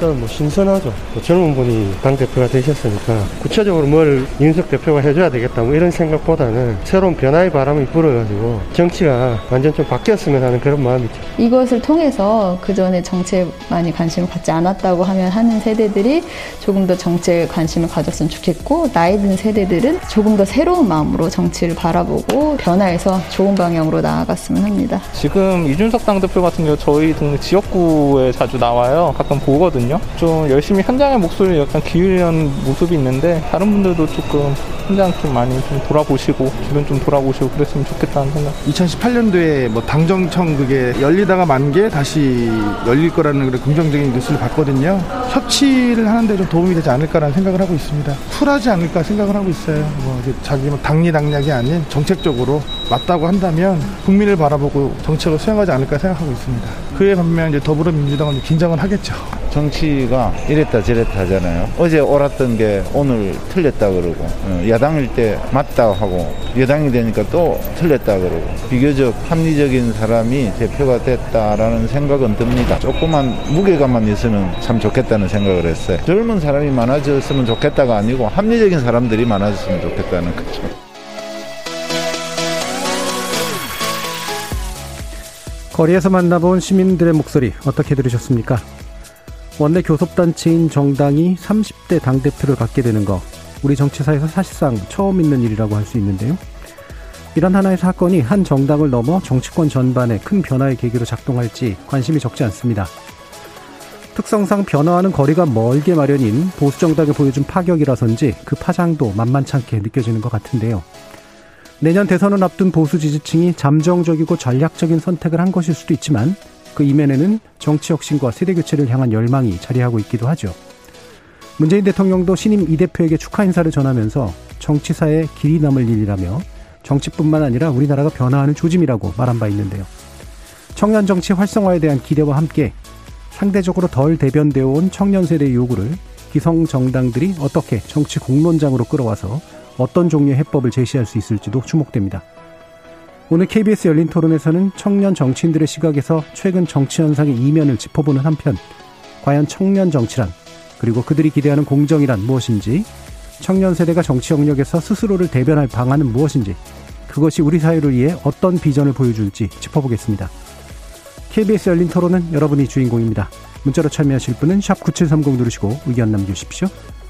일단 뭐 신선하죠. 뭐 젊은 분이 당대표가 되셨으니까 구체적으로 뭘 윤석 대표가 해줘야 되겠다 뭐 이런 생각보다는 새로운 변화의 바람이 불어가지고 정치가 완전 좀 바뀌었으면 하는 그런 마음이죠. 이것을 통해서 그 전에 정치에 많이 관심을 갖지 않았다고 하면 하는 세대들이 조금 더 정치에 관심을 가졌으면 좋겠고 나이 든 세대들은 조금 더 새로운 마음으로 정치를 바라보고 변화해서 좋은 방향으로 나아갔으면 합니다. 지금 이준석 당대표 같은 경우 저희 동네 지역구에 자주 나와요. 가끔 보거든요. 좀 열심히 현장의 목소리를 약간 기울이는 모습이 있는데 다른 분들도 조금 현장 좀 많이 좀 돌아보시고 주변 좀 돌아보시고 그랬으면 좋겠다는 생각. 2018년도에 뭐 당정청 그게 열리다가 만 게 다시 열릴 거라는 그런 긍정적인 뉴스를 봤거든요. 협치를 하는데 좀 도움이 되지 않을까라는 생각을 하고 있습니다. 쿨하지 않을까 생각을 하고 있어요. 뭐 자기 뭐 당리 당략이 아닌 정책적으로 맞다고 한다면 국민을 바라보고 정책을 수행하지 않을까 생각하고 있습니다. 그에 반면 이제 더불어민주당은 긴장을 하겠죠. 정치가 이랬다 저랬다 하잖아요. 어제 옳았던 게 오늘 틀렸다 그러고 어, 야당일 때 맞다 하고 여당이 되니까 또 틀렸다 그러고 비교적 합리적인 사람이 대표가 됐다라는 생각은 듭니다. 조그만 무게감만 있으면 참 좋겠다는 생각을 했어요. 젊은 사람이 많아졌으면 좋겠다가 아니고 합리적인 사람들이 많아졌으면 좋겠다는 거죠. 거리에서 만나본 시민들의 목소리 어떻게 들으셨습니까? 원내 교섭단체인 정당이 30대 당대표를 갖게 되는 거 우리 정치사에서 사실상 처음 있는 일이라고 할 수 있는데요. 이런 하나의 사건이 한 정당을 넘어 정치권 전반에 큰 변화의 계기로 작동할지 관심이 적지 않습니다. 특성상 변화하는 거리가 멀게 마련인 보수 정당이 보여준 파격이라선지 그 파장도 만만찮게 느껴지는 것 같은데요. 내년 대선을 앞둔 보수 지지층이 잠정적이고 전략적인 선택을 한 것일 수도 있지만 그 이면에는 정치 혁신과 세대 교체를 향한 열망이 자리하고 있기도 하죠. 문재인 대통령도 신임 이 대표에게 축하 인사를 전하면서 정치사에 길이 남을 일이라며 정치뿐만 아니라 우리나라가 변화하는 조짐이라고 말한 바 있는데요. 청년 정치 활성화에 대한 기대와 함께 상대적으로 덜 대변되어 온 청년 세대의 요구를 기성 정당들이 어떻게 정치 공론장으로 끌어와서 어떤 종류의 해법을 제시할 수 있을지도 주목됩니다. 오늘 KBS 열린 토론에서는 청년 정치인들의 시각에서 최근 정치 현상의 이면을 짚어보는 한편, 과연 청년 정치란, 그리고 그들이 기대하는 공정이란 무엇인지, 청년 세대가 정치 영역에서 스스로를 대변할 방안은 무엇인지, 그것이 우리 사회를 위해 어떤 비전을 보여줄지 짚어보겠습니다. KBS 열린 토론은 여러분이 주인공입니다. 문자로 참여하실 분은 9730 누르시고 의견 남겨주십시오.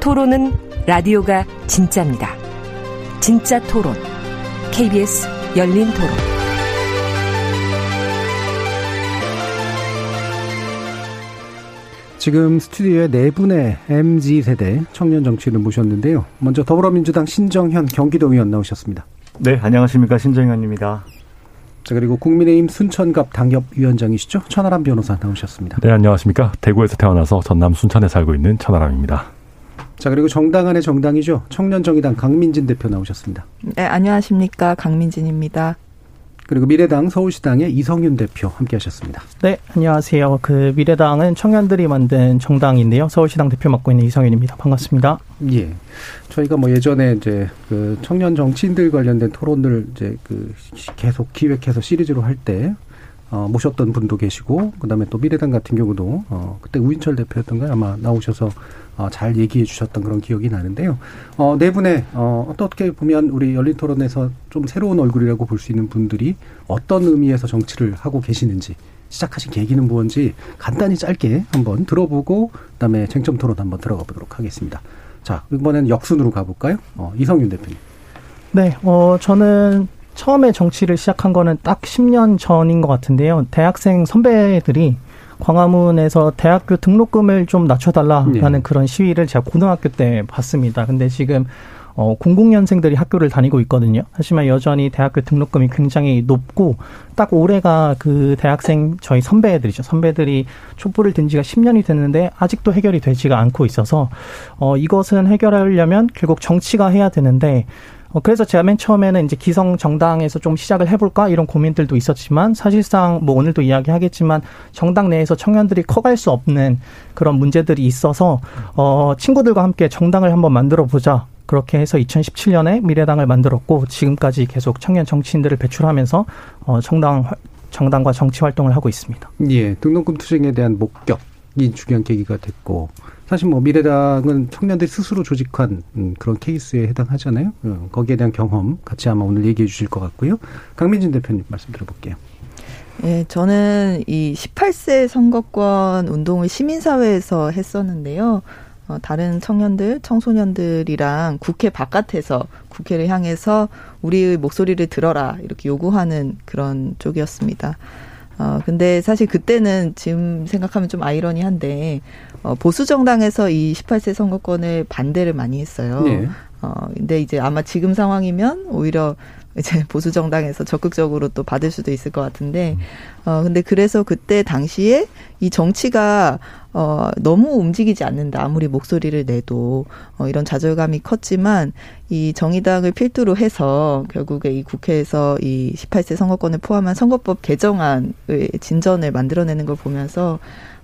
토론은 라디오가 진짜입니다. 진짜 토론. KBS 열린 토론. 지금 스튜디오에 네 분의 MZ 세대 청년 정치인을 모셨는데요. 먼저 더불어민주당 신정현 경기도 의원 나오셨습니다. 네, 안녕하십니까 신정현입니다. 자 그리고 국민의힘 순천갑 당협위원장이시죠 천하람 변호사 나오셨습니다. 네, 안녕하십니까 대구에서 태어나서 전남 순천에 살고 있는 천하람입니다. 자 그리고 정당 안의 정당이죠 청년정의당 강민진 대표 나오셨습니다. 네, 안녕하십니까 강민진입니다. 그리고 미래당 서울시당의 이성윤 대표 함께 하셨습니다. 네, 안녕하세요. 그 미래당은 청년들이 만든 정당인데요. 서울시당 대표 맡고 있는 이성윤입니다. 반갑습니다. 예, 저희가 뭐 예전에 이제 그 청년 정치인들 관련된 토론을 이제 그 계속 기획해서 시리즈로 할 때 어, 모셨던 분도 계시고 그다음에 또 미래당 같은 경우도 어, 그때 우인철 대표였던가 아마 나오셔서 어, 잘 얘기해 주셨던 그런 기억이 나는데요. 어, 네 분의 어, 어떻게 보면 우리 열린 토론에서 좀 새로운 얼굴이라고 볼 수 있는 분들이 어떤 의미에서 정치를 하고 계시는지 시작하신 계기는 무엇인지 간단히 짧게 한번 들어보고 그다음에 쟁점 토론 한번 들어가 보도록 하겠습니다. 자 이번에는 역순으로 가볼까요? 어, 이성윤 대표님. 네, 어, 저는 처음에 정치를 시작한 거는 딱 10년 전인 것 같은데요. 대학생 선배들이 광화문에서 대학교 등록금을 좀 낮춰달라라는 네. 그런 시위를 제가 고등학교 때 봤습니다. 근데 지금 어, 00년생들이 학교를 다니고 있거든요. 하지만 여전히 대학교 등록금이 굉장히 높고 딱 올해가 그 대학생 저희 선배들이죠. 선배들이 촛불을 든 지가 10년이 됐는데 아직도 해결이 되지가 않고 있어서 어, 이것은 해결하려면 결국 정치가 해야 되는데 어, 그래서 제가 맨 처음에는 이제 기성 정당에서 좀 시작을 해볼까 이런 고민들도 있었지만 사실상 뭐 오늘도 이야기하겠지만 정당 내에서 청년들이 커갈 수 없는 그런 문제들이 있어서 어, 친구들과 함께 정당을 한번 만들어 보자. 그렇게 해서 2017년에 미래당을 만들었고 지금까지 계속 청년 정치인들을 배출하면서 어, 정당 정당과 정치 활동을 하고 있습니다. 예, 등록금 투쟁에 대한 목격이 중요한 계기가 됐고 사실 뭐 미래당은 청년들 스스로 조직한 음, 그런 케이스에 해당하잖아요. 어, 거기에 대한 경험 같이 아마 오늘 얘기해 주실 것 같고요. 강민진 대표님 말씀 들어볼게요. 예, 저는 이 18세 선거권 운동을 시민사회에서 했었는데요. 어, 다른 청년들, 청소년들이랑 국회 바깥에서 국회를 향해서 우리의 목소리를 들어라 이렇게 요구하는 그런 쪽이었습니다. 어, 근데 사실 그때는 지금 생각하면 좀 아이러니한데, 어, 보수 정당에서 이 18세 선거권을 반대를 많이 했어요. 네. 어, 근데 이제 아마 지금 상황이면 오히려 이제 보수 정당에서 적극적으로 또 받을 수도 있을 것 같은데 어 근데 그래서 그때 당시에 이 정치가 어 너무 움직이지 않는다. 아무리 목소리를 내도. 어 이런 좌절감이 컸지만 이 정의당을 필두로 해서 결국에 이 국회에서 이 18세 선거권을 포함한 선거법 개정안의 진전을 만들어내는 걸 보면서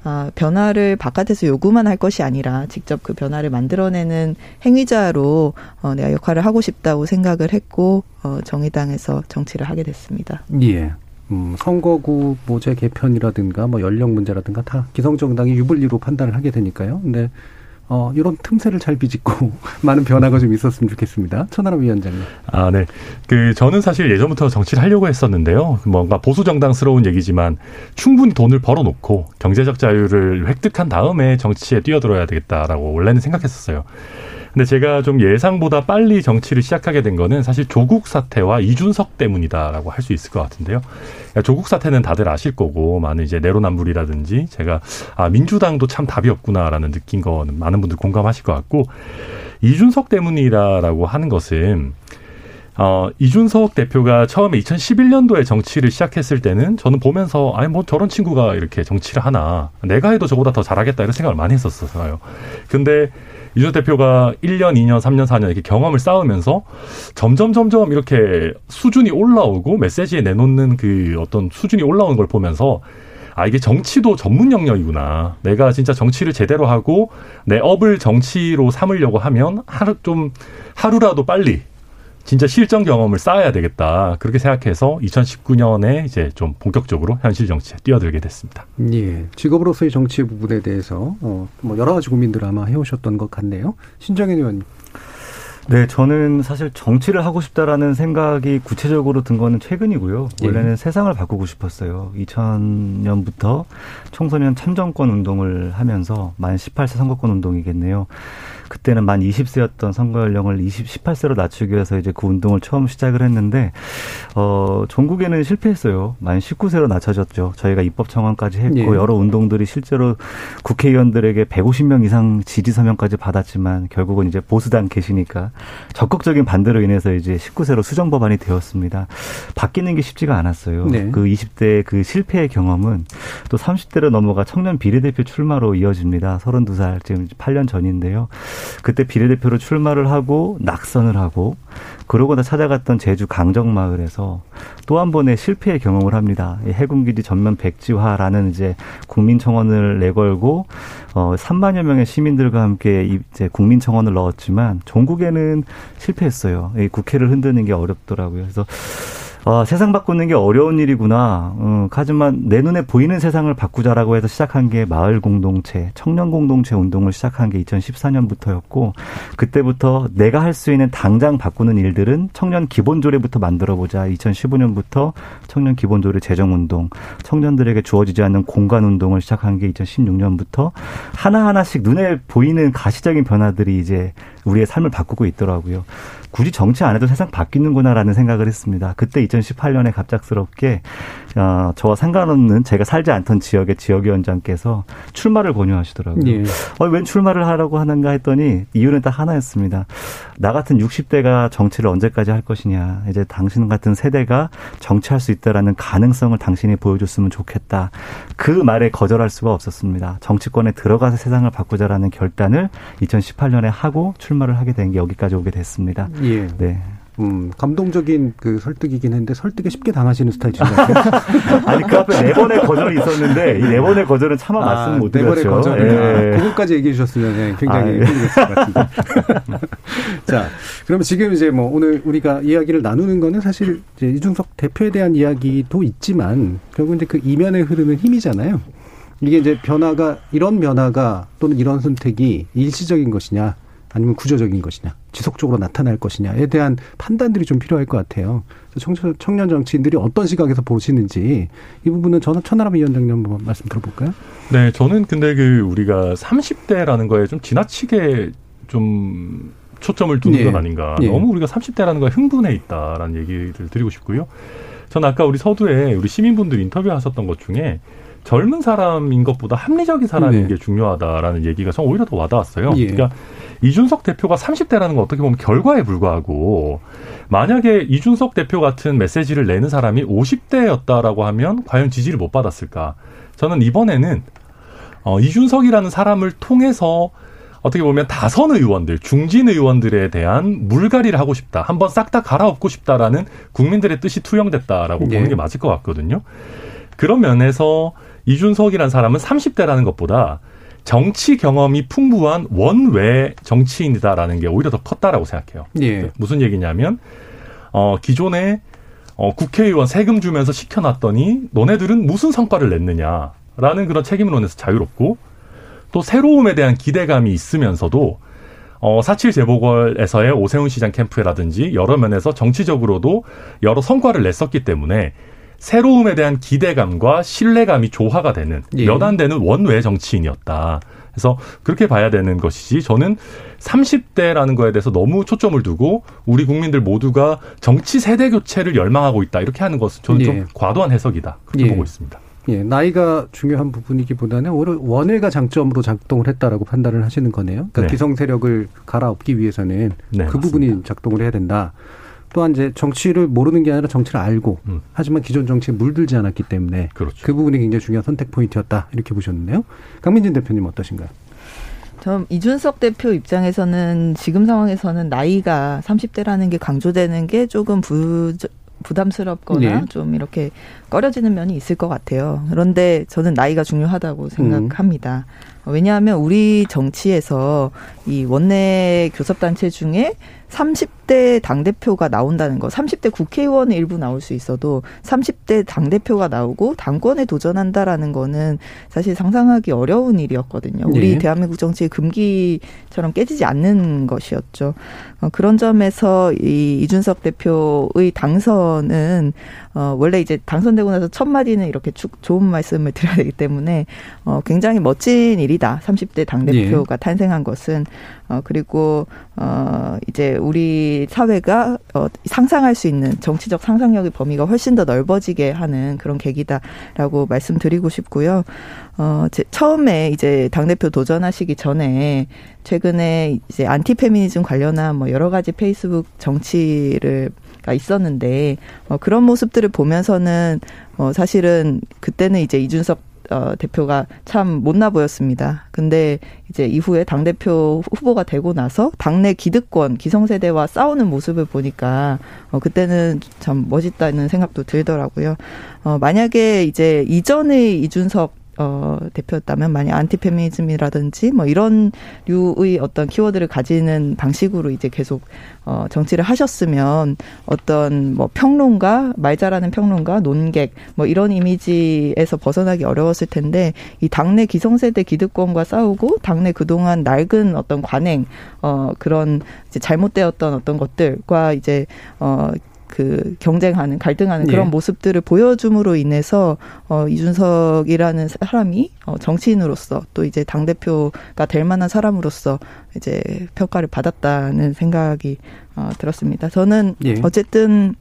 아, 변화를 바깥에서 요구만 할 것이 아니라 직접 그 변화를 만들어내는 행위자로 어, 내가 역할을 하고 싶다고 생각을 했고 어, 정의당에서 정치를 하게 됐습니다. 예. 음, 선거구 모제 개편이라든가 뭐 연령 문제라든가 다 기성정당이 유불리로 판단을 하게 되니까요. 근데 어, 이런 틈새를 잘 비집고 많은 변화가 좀 있었으면 좋겠습니다. 천하람 위원장님. 아, 네. 그 저는 사실 예전부터 정치를 하려고 했었는데요. 뭔가 보수 정당스러운 얘기지만 충분히 돈을 벌어 놓고 경제적 자유를 획득한 다음에 정치에 뛰어들어야 되겠다라고 원래는 생각했었어요. 근데 제가 좀 예상보다 빨리 정치를 시작하게 된 거는 사실 조국 사태와 이준석 때문이다라고 할 수 있을 것 같은데요. 조국 사태는 다들 아실 거고 많은 이제 내로남불이라든지 제가 아 민주당도 참 답이 없구나라는 느낀 거는 많은 분들 공감하실 것 같고 이준석 때문이다라고 하는 것은 어, 이준석 대표가 처음에 2011년도에 정치를 시작했을 때는 저는 보면서 아니 뭐 저런 친구가 이렇게 정치를 하나 내가 해도 저보다 더 잘하겠다 이런 생각을 많이 했었어요. 근데 이준석 대표가 1년, 2년, 3년, 4년 이렇게 경험을 쌓으면서 점점 점점 이렇게 수준이 올라오고 메시지에 내놓는 그 어떤 수준이 올라오는 걸 보면서 아, 이게 정치도 전문 영역이구나. 내가 진짜 정치를 제대로 하고 내 업을 정치로 삼으려고 하면 하루 좀 하루라도 빨리 진짜 실전 경험을 쌓아야 되겠다. 그렇게 생각해서 2019년에 이제 좀 본격적으로 현실 정치에 뛰어들게 됐습니다. 예. 직업으로서의 정치 부분에 대해서 어, 뭐 여러 가지 고민들을 아마 해오셨던 것 같네요. 신정현 의원님. 네, 저는 사실 정치를 하고 싶다라는 생각이 구체적으로 든 거는 최근이고요. 예. 원래는 예. 세상을 바꾸고 싶었어요. 2000년부터 청소년 참정권 운동을 하면서 만 18세 선거권 운동이겠네요. 그때는 만 20세였던 선거 연령을 20, 18세로 낮추기 위해서 이제 그 운동을 처음 시작을 했는데 어 전국에는 실패했어요. 만 19세로 낮춰졌죠. 저희가 입법 청원까지 했고 예. 여러 운동들이 실제로 국회의원들에게 150명 이상 지지 서명까지 받았지만 결국은 이제 보수당 계시니까 적극적인 반대로 인해서 이제 19세로 수정 법안이 되었습니다. 바뀌는 게 쉽지가 않았어요. 네. 그 20대 그 실패의 경험은 또 30대로 넘어가 청년 비례대표 출마로 이어집니다. 32살 지금 8년 전인데요. 그때 비례대표로 출마를 하고 낙선을 하고 그러고 나 찾아갔던 제주 강정마을에서 또 한 번의 실패의 경험을 합니다. 해군기지 전면 백지화라는 이제 국민청원을 내걸고 어 3만여 명의 시민들과 함께 이제 국민 청원을 넣었지만 전국에는 실패했어요. 이 국회를 흔드는 게 어렵더라고요. 그래서 어, 세상 바꾸는 게 어려운 일이구나. 어, 하지만 내 눈에 보이는 세상을 바꾸자라고 해서 시작한 게 마을 공동체, 청년 공동체 운동을 시작한 게 2014년부터였고 그때부터 내가 할 수 있는 당장 바꾸는 일들은 청년 기본조례부터 만들어 보자. 2015년부터 청년 기본조례 제정 운동, 청년들에게 주어지지 않는 공간 운동을 시작한 게 2016년부터 하나하나씩 눈에 보이는 가시적인 변화들이 이제 우리의 삶을 바꾸고 있더라고요. 굳이 정치 안 해도 세상 바뀌는구나라는 생각을 했습니다. 그때 2018년에 갑작스럽게 어, 저와 상관없는 제가 살지 않던 지역의 지역위원장께서 출마를 권유하시더라고요. 예. 어, 웬 출마를 하라고 하는가 했더니 이유는 딱 하나였습니다. 나 같은 60대가 정치를 언제까지 할 것이냐. 이제 당신 같은 세대가 정치할 수 있다라는 가능성을 당신이 보여줬으면 좋겠다. 그 말에 거절할 수가 없었습니다. 정치권에 들어가서 세상을 바꾸자라는 결단을 2018년에 하고 출마를 하게 된 게 여기까지 오게 됐습니다. 예. 네. 음, 감동적인 그 설득이긴 했는데 설득에 쉽게 당하시는 스타일이신 것 같아요. 아니, 그 앞에 네 번의 거절이 있었는데 이 네 번의 거절은 차마 아, 말씀 못 드렸죠. 네 번의 거절. 예. 아, 그것까지 얘기해 주셨으면 예, 굉장히 힘들었을 아, 예. 것 같은데. 자, 그러면 지금 이제 뭐 오늘 우리가 이야기를 나누는 거는 사실 이제 이준석 대표에 대한 이야기도 있지만 결국 이제 그 이면에 흐르는 힘이잖아요. 이게 이제 변화가 이런 변화가 또는 이런 선택이 일시적인 것이냐 아니면 구조적인 것이냐, 지속적으로 나타날 것이냐에 대한 판단들이 좀 필요할 것 같아요. 청년 정치인들이 어떤 시각에서 보시는지 이 부분은 저는 천하람 위원장님 한번 말씀 들어볼까요? 네, 저는 근데 그 우리가 30대라는 거에 좀 지나치게 좀 초점을 두는 예. 건 아닌가. 예. 너무 우리가 30대라는 거에 흥분해 있다라는 얘기를 드리고 싶고요. 저는 아까 우리 서두에 우리 시민분들 인터뷰하셨던 것 중에 젊은 사람인 것보다 합리적인 사람인 네. 게 중요하다라는 얘기가 전 오히려 더 와닿았어요. 예. 그러니까 이준석 대표가 30대라는 건 어떻게 보면 결과에 불과하고 만약에 이준석 대표 같은 메시지를 내는 사람이 50대였다라고 하면 과연 지지를 못 받았을까? 저는 이번에는 어, 이준석이라는 사람을 통해서 어떻게 보면 다선 의원들, 중진 의원들에 대한 물갈이를 하고 싶다. 한번 싹 다 갈아엎고 싶다라는 국민들의 뜻이 투영됐다라고 네. 보는 게 맞을 것 같거든요. 그런 면에서 이준석이라는 사람은 30대라는 것보다 정치 경험이 풍부한 원외 정치인이다라는 게 오히려 더 컸다라고 생각해요. 예. 무슨 얘기냐면 어 기존에 어 국회의원 세금 주면서 시켜놨더니 너네들은 무슨 성과를 냈느냐라는 그런 책임론에서 자유롭고 또 새로움에 대한 기대감이 있으면서도 어, 사칠 재보궐에서의 오세훈 시장 캠프라든지 여러 면에서 정치적으로도 여러 성과를 냈었기 때문에 새로움에 대한 기대감과 신뢰감이 조화가 되는 예. 몇안 되는 원외 정치인이었다. 그래서 그렇게 봐야 되는 것이지 저는 30대라는 거에 대해서 너무 초점을 두고 우리 국민들 모두가 정치 세대 교체를 열망하고 있다 이렇게 하는 것은 저는 예. 좀 과도한 해석이다 그렇게 예. 보고 있습니다. 예, 나이가 중요한 부분이기보다는 오히려 원외가 장점으로 작동을 했다라고 판단을 하시는 거네요. 그러니까 네. 기성 세력을 갈아엎기 위해서는 네, 그 맞습니다. 부분이 작동을 해야 된다. 또한 이제 정치를 모르는 게 아니라 정치를 알고 음. 하지만 기존 정치에 물들지 않았기 때문에 그렇죠. 그 부분이 굉장히 중요한 선택 포인트였다 이렇게 보셨는데요. 강민진 대표님 어떠신가요? 전 이준석 대표 입장에서는 지금 상황에서는 나이가 30대라는 게 강조되는 게 조금 부 부담스럽거나 네. 좀 이렇게 꺼려지는 면이 있을 것 같아요. 그런데 저는 나이가 중요하다고 생각합니다. 음. 왜냐하면 우리 정치에서 이 원내 교섭단체 중에 30대 당대표가 나온다는 거, 30대 국회의원의 일부 나올 수 있어도 30대 당대표가 나오고 당권에 도전한다라는 거는 사실 상상하기 어려운 일이었거든요. 우리 네. 대한민국 정치의 금기처럼 깨지지 않는 것이었죠. 어, 그런 점에서 이 이준석 대표의 당선은 어, 원래 이제 당선되고 나서 첫 마디는 이렇게 쭉 좋은 말씀을 드려야 되기 때문에 어, 굉장히 멋진 일이다. 30대 당대표가 네. 탄생한 것은. 어, 그리고, 어, 이제 우리 사회가 어, 상상할 수 있는 정치적 상상력의 범위가 훨씬 더 넓어지게 하는 그런 계기다라고 말씀드리고 싶고요. 어, 제, 처음에 이제 당대표 도전하시기 전에 최근에 이제 안티페미니즘 관련한 뭐 여러 가지 페이스북 정치를 가 있었는데 어, 그런 모습들을 보면서는 어, 사실은 그때는 이제 이준석 어, 대표가 참 못나 보였습니다. 근데 이제 이후에 당 대표 후보가 되고 나서 당내 기득권, 기성세대와 싸우는 모습을 보니까 어, 그때는 참 멋있다는 생각도 들더라고요. 어, 만약에 이제 이전의 이준석 어, 대표였다면 만약 안티페미니즘이라든지 뭐 이런 류의 어떤 키워드를 가지는 방식으로 이제 계속 어, 정치를 하셨으면 어떤 뭐 평론가, 말 잘하는 평론가, 논객 뭐 이런 이미지에서 벗어나기 어려웠을 텐데 이 당내 기성세대 기득권과 싸우고 당내 그동안 낡은 어떤 관행, 어, 그런 이제 잘못되었던 어떤 것들과 이제 어, 그 경쟁하는 갈등하는 그런 예. 모습들을 보여줌으로 인해서 어 이준석이라는 사람이 어 정치인으로서 또 이제 당 대표가 될 만한 사람으로서 이제 평가를 받았다는 생각이 어 들었습니다. 저는 예. 어쨌든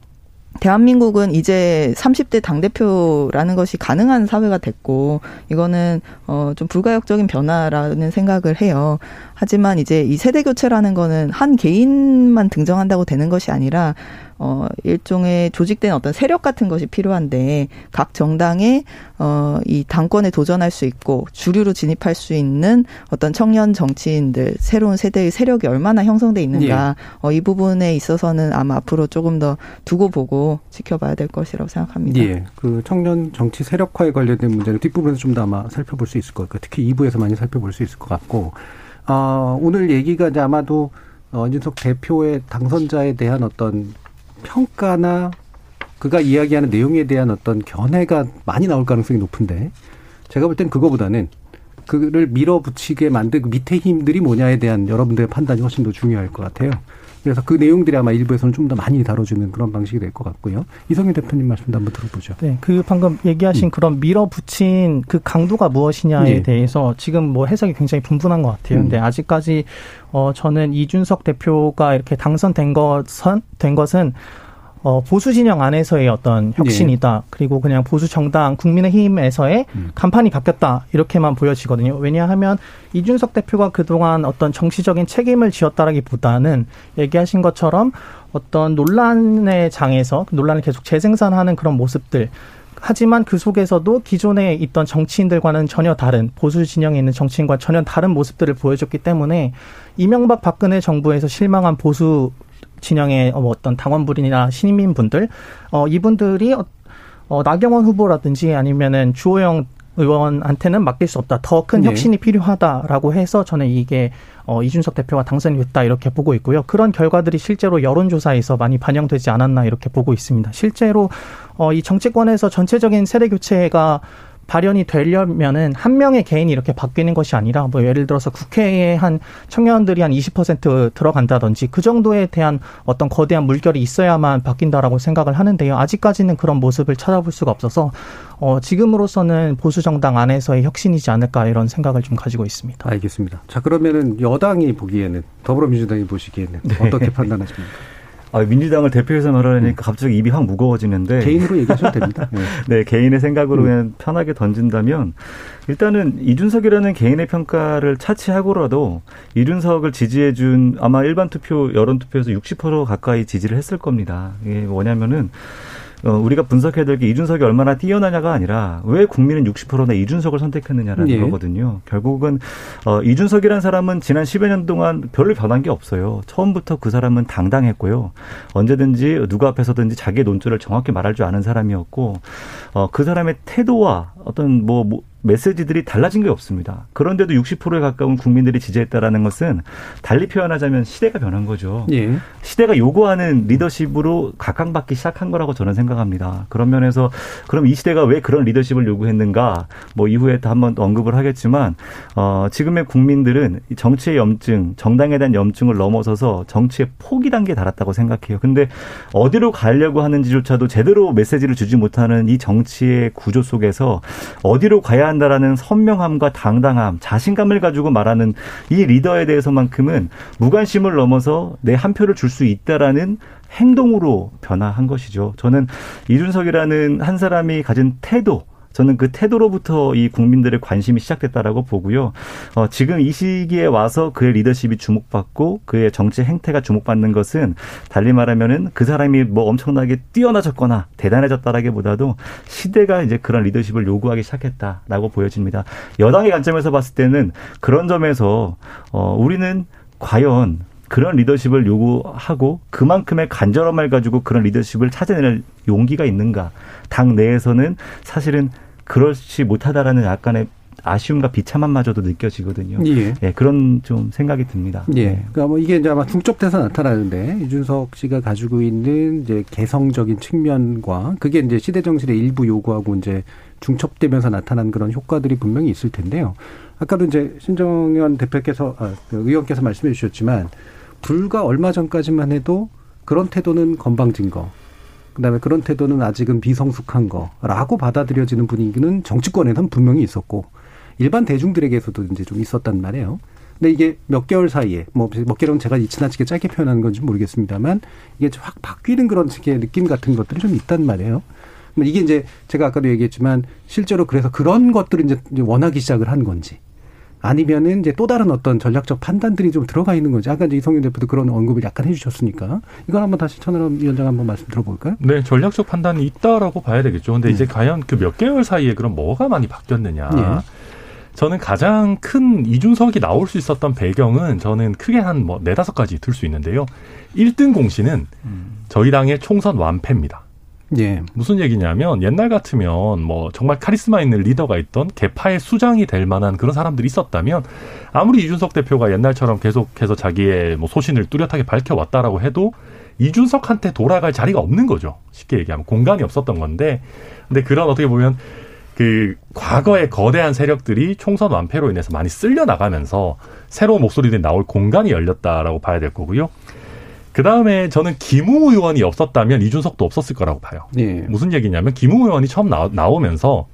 대한민국은 이제 30대 당대표라는 것이 가능한 사회가 됐고, 이거는, 어, 좀 불가역적인 변화라는 생각을 해요. 하지만 이제 이 세대 교체라는 거는 한 개인만 등장한다고 되는 것이 아니라, 어, 일종의 조직된 어떤 세력 같은 것이 필요한데, 각 정당에, 어, 이 당권에 도전할 수 있고, 주류로 진입할 수 있는 어떤 청년 정치인들, 새로운 세대의 세력이 얼마나 형성돼 있는가, 어, 이 부분에 있어서는 아마 앞으로 조금 더 두고 보고 지켜봐야 될 것이라고 생각합니다. 예. 그 청년 정치 세력화에 관련된 문제는 뒷부분에서 좀 더 아마 살펴볼 수 있을 것 같고, 특히 2부에서 많이 살펴볼 수 있을 것 같고, 어, 오늘 얘기가 이제 아마도 어, 이준석 대표의 당선자에 대한 어떤 평가나 그가 이야기하는 내용에 대한 어떤 견해가 많이 나올 가능성이 높은데 제가 볼 땐 그거보다는 그를 밀어붙이게 만든 그 밑에 힘들이 뭐냐에 대한 여러분들의 판단이 훨씬 더 중요할 것 같아요. 그래서 그 내용들이 아마 일부에서는 좀 더 많이 다뤄주는 그런 방식이 될 것 같고요. 이성윤 대표님 말씀도 한번 들어보죠. 네, 그 방금 얘기하신 그런 밀어붙인 그 강도가 무엇이냐에 예. 대해서 지금 뭐 해석이 굉장히 분분한 것 같아요. 음. 근데 아직까지 어 저는 이준석 대표가 이렇게 당선된 것은 된 것은 어 보수 진영 안에서의 어떤 혁신이다. 그리고 그냥 보수 정당 국민의힘에서의 간판이 바뀌었다. 이렇게만 보여지거든요. 왜냐하면 이준석 대표가 그동안 어떤 정치적인 책임을 지었다라기보다는 얘기하신 것처럼 어떤 논란의 장에서 그 논란을 계속 재생산하는 그런 모습들 하지만 그 속에서도 기존에 있던 정치인들과는 전혀 다른 보수 진영에 있는 정치인과 전혀 다른 모습들을 보여줬기 때문에 이명박 박근혜 정부에서 실망한 보수 진영의 어, 어떤 당원분이나 시민 분들 어 이분들이 어, 어 나경원 후보라든지 아니면은 주호영 의원한테는 맡길 수 없다. 더큰 네. 혁신이 필요하다라고 해서 저는 이게 어 이준석 대표가 당선이 됐다 이렇게 보고 있고요. 그런 결과들이 실제로 여론조사에서 많이 반영되지 않았나 이렇게 보고 있습니다. 실제로 어 이 정치권에서 전체적인 세대 교체가 발현이 되려면은 한 명의 개인이 이렇게 바뀌는 것이 아니라 뭐 예를 들어서 국회에 한 청년들이 한 20% 들어간다든지 그 정도에 대한 어떤 거대한 물결이 있어야만 바뀐다라고 생각을 하는데요. 아직까지는 그런 모습을 찾아볼 수가 없어서 어 지금으로서는 보수 정당 안에서의 혁신이지 않을까 이런 생각을 좀 가지고 있습니다. 알겠습니다. 자 그러면은 여당이 보기에는 더불어민주당이 보시기에는 어떻게 판단하십니까? 아, 민주당을 대표해서 말하니까 갑자기 입이 확 무거워지는데 개인으로 얘기하셔도 됩니다. 네. 네, 개인의 생각으로 음. 그냥 편하게 던진다면 일단은 이준석이라는 개인의 평가를 차치하고라도 이준석을 지지해준 아마 일반 투표 여론 투표에서 60% 가까이 지지를 했을 겁니다. 이게 뭐냐면은 어, 우리가 분석해야 될 게 이준석이 얼마나 뛰어나냐가 아니라 왜 국민은 60%나 이준석을 선택했느냐라는 예. 거거든요. 결국은 어, 이준석이라는 사람은 지난 10여 년 동안 별로 변한 게 없어요. 처음부터 그 사람은 당당했고요. 언제든지 누구 앞에서든지 자기의 논조를 정확히 말할 줄 아는 사람이었고 어, 그 사람의 태도와 어떤 뭐, 뭐 메시지들이 달라진 게 없습니다. 그런데도 60%에 가까운 국민들이 지지했다라는 것은 달리 표현하자면 시대가 변한 거죠. 예. 시대가 요구하는 리더십으로 각광받기 시작한 거라고 저는 생각합니다. 그런 면에서 그럼 이 시대가 왜 그런 리더십을 요구했는가? 뭐 이후에 또 한번 언급을 하겠지만 어, 지금의 국민들은 이 정치의 염증, 정당에 대한 염증을 넘어서서 정치의 포기 단계에 달았다고 생각해요. 근데 어디로 가려고 하는지조차도 제대로 메시지를 주지 못하는 이 정치의 구조 속에서 어디로 가야 한다라는 선명함과 당당함, 자신감을 가지고 말하는 이 리더에 대해서만큼은 무관심을 넘어서 내 한 표를 줄 수 있다라는 행동으로 변화한 것이죠. 저는 이준석이라는 한 사람이 가진 태도, 저는 그 태도로부터 이 국민들의 관심이 시작됐다라고 보고요. 어, 지금 이 시기에 와서 그의 리더십이 주목받고 그의 정치 행태가 주목받는 것은 달리 말하면은 그 사람이 뭐 엄청나게 뛰어나졌거나 대단해졌다라기보다도 시대가 이제 그런 리더십을 요구하기 시작했다라고 보여집니다. 여당의 관점에서 봤을 때는 그런 점에서 어, 우리는 과연 그런 리더십을 요구하고 그만큼의 간절함을 가지고 그런 리더십을 찾아낼 용기가 있는가? 당 내에서는 사실은 그렇지 못하다라는 약간의 아쉬움과 비참함마저도 느껴지거든요. 예. 예, 그런 좀 생각이 듭니다. 예. 네. 그러니까 뭐 이게 이제 아마 중첩돼서 나타나는데 이준석 씨가 가지고 있는 이제 개성적인 측면과 그게 이제 시대 정신의 일부 요구하고 이제 중첩되면서 나타난 그런 효과들이 분명히 있을 텐데요. 아까도 이제 신정현 대표께서 아, 그 의원께서 말씀해 주셨지만 불과 얼마 전까지만 해도 그런 태도는 건방진 거. 그다음에 그런 태도는 아직은 비성숙한 거라고 받아들여지는 분위기는 정치권에는 분명히 있었고 일반 대중들에게서도 이제 좀 있었단 말이에요. 근데 이게 몇 개월 사이에 뭐 몇 개월은 제가 지나치게 짧게 표현하는 건지 모르겠습니다만 이게 확 바뀌는 그런 느낌 같은 것들이 좀 있단 말이에요. 이게 이제 제가 아까도 얘기했지만 실제로 그래서 그런 것들을 이제 원하기 시작을 한 건지 아니면은 이제 또 다른 어떤 전략적 판단들이 좀 들어가 있는 건지 아까 이제 이성윤 대표도 그런 언급을 약간 해주셨으니까 이걸 한번 다시 천하람 위원장 한번 말씀 들어볼까요? 네, 전략적 판단이 있다라고 봐야 되겠죠. 근데 네. 이제 과연 그 몇 개월 사이에 그럼 뭐가 많이 바뀌었느냐? 네. 저는 가장 큰 이준석이 나올 수 있었던 배경은 저는 크게 한 뭐 네다섯 가지 들 수 있는데요. 1등 공신은 음. 저희 당의 총선 완패입니다. 예. 무슨 얘기냐면 옛날 같으면 뭐 정말 카리스마 있는 리더가 있던 개파의 수장이 될 만한 그런 사람들이 있었다면 아무리 이준석 대표가 옛날처럼 계속해서 자기의 뭐 소신을 뚜렷하게 밝혀왔다라고 해도 이준석한테 돌아갈 자리가 없는 거죠. 쉽게 얘기하면 공간이 없었던 건데 근데 그런 어떻게 보면 그 과거의 거대한 세력들이 총선 완패로 인해서 많이 쓸려 나가면서 새로운 목소리들이 나올 공간이 열렸다라고 봐야 될 거고요. 그 다음에 저는 김웅 의원이 없었다면 이준석도 없었을 거라고 봐요. 네. 무슨 얘기냐면 김웅 의원이 처음 나, 나오면서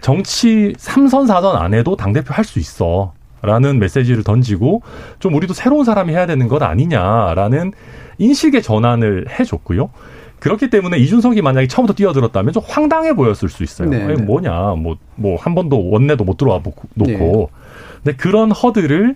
정치 3선 4선 안 해도 당대표 할 수 있어. 라는 메시지를 던지고 좀 우리도 새로운 사람이 해야 되는 것 아니냐라는 인식의 전환을 해줬고요. 그렇기 때문에 이준석이 만약에 처음부터 뛰어들었다면 좀 황당해 보였을 수 있어요. 네. 아니, 뭐냐, 뭐, 뭐, 한 번도 원내도 못 들어와 놓고. 네. 근데 그런 허들을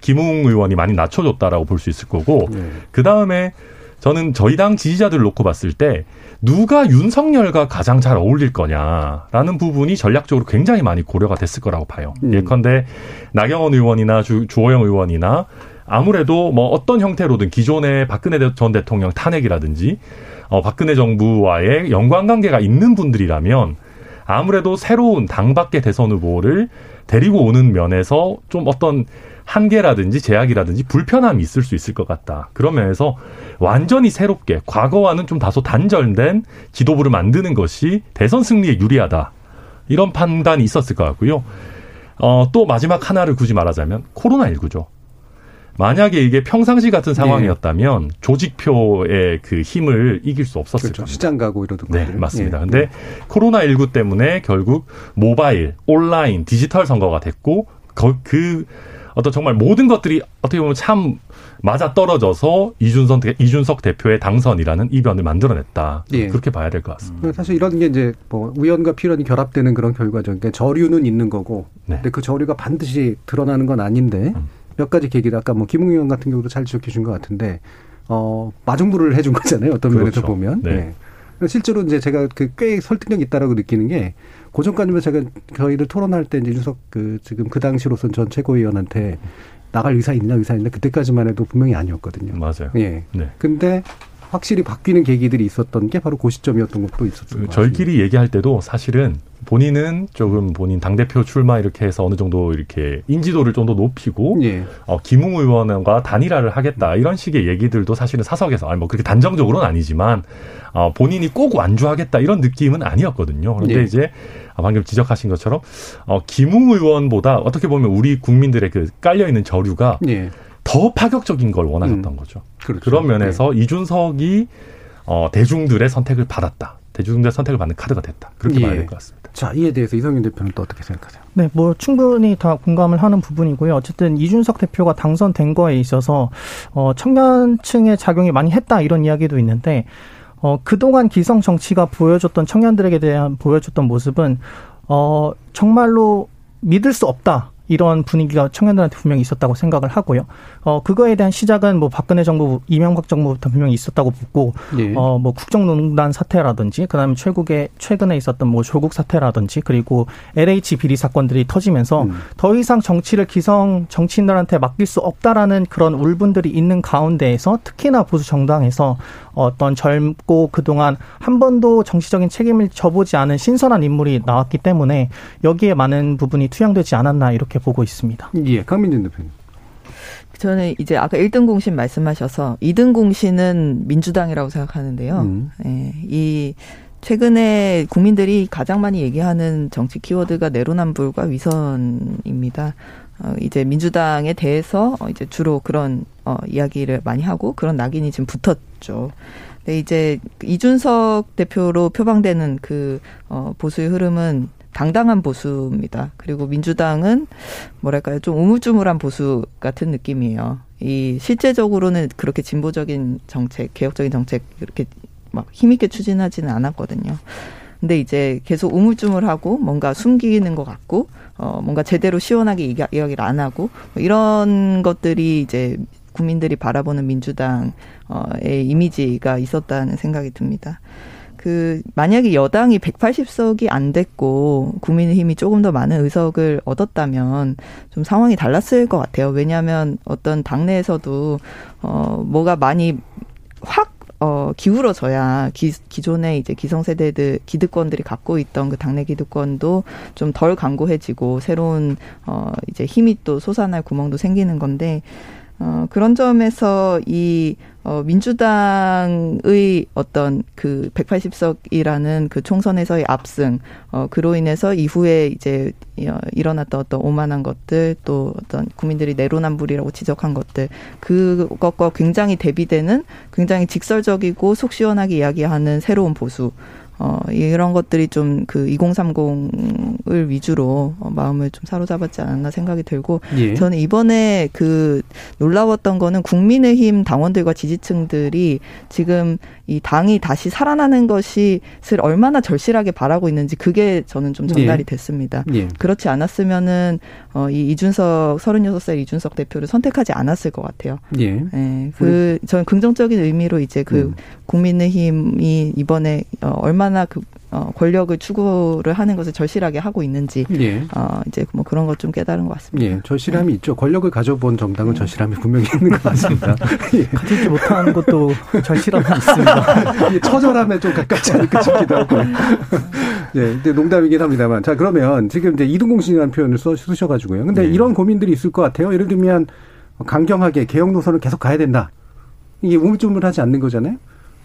김웅 의원이 많이 낮춰줬다라고 볼 수 있을 거고 네. 그 다음에 저는 저희 당 지지자들 놓고 봤을 때 누가 윤석열과 가장 잘 어울릴 거냐라는 부분이 전략적으로 굉장히 많이 고려가 됐을 거라고 봐요. 음. 예컨대 나경원 의원이나 주, 주호영 의원이나 아무래도 뭐 어떤 형태로든 기존의 박근혜 전 대통령 탄핵이라든지 어, 박근혜 정부와의 연관관계가 있는 분들이라면 아무래도 새로운 당 밖의 대선 후보를 데리고 오는 면에서 좀 어떤 한계라든지 제약이라든지 불편함이 있을 수 있을 것 같다. 그런 면에서 완전히 새롭게 과거와는 좀 다소 단절된 지도부를 만드는 것이 대선 승리에 유리하다. 이런 판단이 있었을 것 같고요. 어, 또 마지막 하나를 굳이 말하자면 코로나19죠. 만약에 이게 평상시 같은 상황이었다면 네. 조직표의 그 힘을 이길 수 없었을 그렇죠. 겁니다. 시장 가고 이러던 네, 맞습니다. 네. 근데 코로나19 때문에 결국 모바일, 온라인, 디지털 선거가 됐고 그 어떤 정말 모든 것들이 어떻게 보면 참 맞아 떨어져서 이준석 이준석 대표의 당선이라는 이변을 만들어냈다. 예. 그렇게 봐야 될 것 같습니다. 음. 사실 이런 게 이제 뭐 우연과 필연이 결합되는 그런 결과죠. 그러니까 저류는 있는 거고, 네. 근데 그 저류가 반드시 드러나는 건 아닌데 음. 몇 가지 계기를 아까 뭐 김웅 의원 같은 경우도 잘 지적해 준 것 같은데 어 마중물을 해준 거잖아요. 어떤 그렇죠. 면에서 보면. 네. 네. 실제로 이제 제가 그 꽤 설득력 있다라고 느끼는 게 고전까지만 제가 저희를 토론할 때 이제 윤석 그 지금 그 당시로선 전 최고위원한테 나갈 의사 있냐 의사 있냐 그때까지만 해도 분명히 아니었거든요. 맞아요. 예. 네. 근데 확실히 바뀌는 계기들이 있었던 게 바로 그 시점이었던 것도 있었죠. 그 저희끼리 얘기할 때도 사실은 본인은 조금 본인 당 대표 출마 이렇게 해서 어느 정도 이렇게 인지도를 좀 더 높이고 예. 어, 김웅 의원과 단일화를 하겠다 이런 식의 얘기들도 사실은 사석에서 아니 뭐 그렇게 단정적으로는 아니지만 어, 본인이 꼭 완주하겠다 이런 느낌은 아니었거든요. 그런데 예. 이제 방금 지적하신 것처럼 어, 김웅 의원보다 어떻게 보면 우리 국민들의 그 깔려 있는 저류가 예. 더 파격적인 걸 원하셨던 음. 거죠. 그렇죠. 그런 면에서 네. 이준석이 어, 대중들의 선택을 받았다. 대중들의 선택을 받는 카드가 됐다. 그렇게 예. 봐야 될 것 같습니다. 자, 이에 대해서 이성윤 대표는 또 어떻게 생각하세요? 네, 뭐 충분히 다 공감을 하는 부분이고요. 어쨌든 이준석 대표가 당선된 거에 있어서 어, 청년층의 작용이 많이 했다 이런 이야기도 있는데 어, 그동안 기성 정치가 보여줬던 청년들에게 대한 보여줬던 모습은 어, 정말로 믿을 수 없다. 이런 분위기가 청년들한테 분명히 있었다고 생각을 하고요. 어, 그거에 대한 시작은 뭐 박근혜 정부, 이명박 정부부터 분명히 있었다고 보고, 예. 어, 뭐 국정농단 사태라든지, 그 다음에 최국에, 최근에 있었던 뭐 조국 사태라든지, 그리고 LH 비리 사건들이 터지면서 음. 더 이상 정치를 기성 정치인들한테 맡길 수 없다라는 그런 울분들이 있는 가운데에서 특히나 보수 정당에서 어떤 젊고 그동안 한 번도 정치적인 책임을 져보지 않은 신선한 인물이 나왔기 때문에 여기에 많은 부분이 투영되지 않았나 이렇게 보고 있습니다. 예, 강민준 대표님. 저는 이제 아까 1등 공신 말씀하셔서 2등 공신은 민주당이라고 생각하는데요. 음. 예, 이 최근에 국민들이 가장 많이 얘기하는 정치 키워드가 내로남불과 위선입니다. 어, 이제 민주당에 대해서 어, 이제 주로 그런 어, 이야기를 많이 하고 그런 낙인이 지금 붙었죠. 근데 이제 이준석 대표로 표방되는 그 어, 보수의 흐름은 당당한 보수입니다. 그리고 민주당은 뭐랄까요 좀 우물쭈물한 보수 같은 느낌이에요. 이 실제적으로는 그렇게 진보적인 정책, 개혁적인 정책 이렇게 막 힘있게 추진하지는 않았거든요. 근데 이제 계속 우물쭈물하고 뭔가 숨기는 것 같고 어 뭔가 제대로 시원하게 이야기를 안 하고 뭐 이런 것들이 이제 국민들이 바라보는 민주당의 이미지가 있었다는 생각이 듭니다. 그 만약에 여당이 180석이 안 됐고 국민의힘이 조금 더 많은 의석을 얻었다면 좀 상황이 달랐을 것 같아요. 왜냐하면 어떤 당내에서도 어 뭐가 많이 확 어, 기울어져야 기, 기존의 이제 기성세대들, 기득권들이 갖고 있던 그 당내 기득권도 좀 덜 강고해지고 새로운, 어, 이제 힘이 또 솟아날 구멍도 생기는 건데, 어, 그런 점에서 이, 어, 민주당의 어떤 그 180석이라는 그 총선에서의 압승, 어, 그로 인해서 이후에 이제 어, 일어났던 어떤 오만한 것들, 또 어떤 국민들이 내로남불이라고 지적한 것들, 그것과 굉장히 대비되는 굉장히 직설적이고 속 시원하게 이야기하는 새로운 보수, 어, 이런 것들이 좀 그 2030을 위주로 어, 마음을 좀 사로잡았지 않았나 생각이 들고 예. 저는 이번에 그 놀라웠던 거는 국민의힘 당원들과 지지층들이 지금 이 당이 다시 살아나는 것이 얼마나 절실하게 바라고 있는지 그게 저는 좀 전달이 예. 됐습니다. 예. 그렇지 않았으면은 어, 이 이준석 36살 이준석 대표를 선택하지 않았을 것 같아요. 예. 예. 그 저는 긍정적인 의미로 이제 그 음. 국민의힘이 이번에 어, 얼마 나 그 어, 권력을 추구를 하는 것을 절실하게 하고 있는지 예. 어, 이제 뭐 그런 것 좀 깨달은 것 같습니다. 예, 절실함이 네. 있죠. 권력을 가져본 정당은 네. 절실함이 분명히 있는 것 같습니다. 예. 가지지 못하는 것도 절실함이 있습니다. 처절함에 좀 가깝지 않을까 싶기도 하고. 예, 근데 농담이긴 합니다만. 자, 그러면 지금 이제 이등공신이라는 표현을 써, 쓰셔가지고요. 근데 네. 이런 고민들이 있을 것 같아요. 예를 들면 강경하게 개혁 노선을 계속 가야 된다. 이게 우물쭈물하지 않는 거잖아요.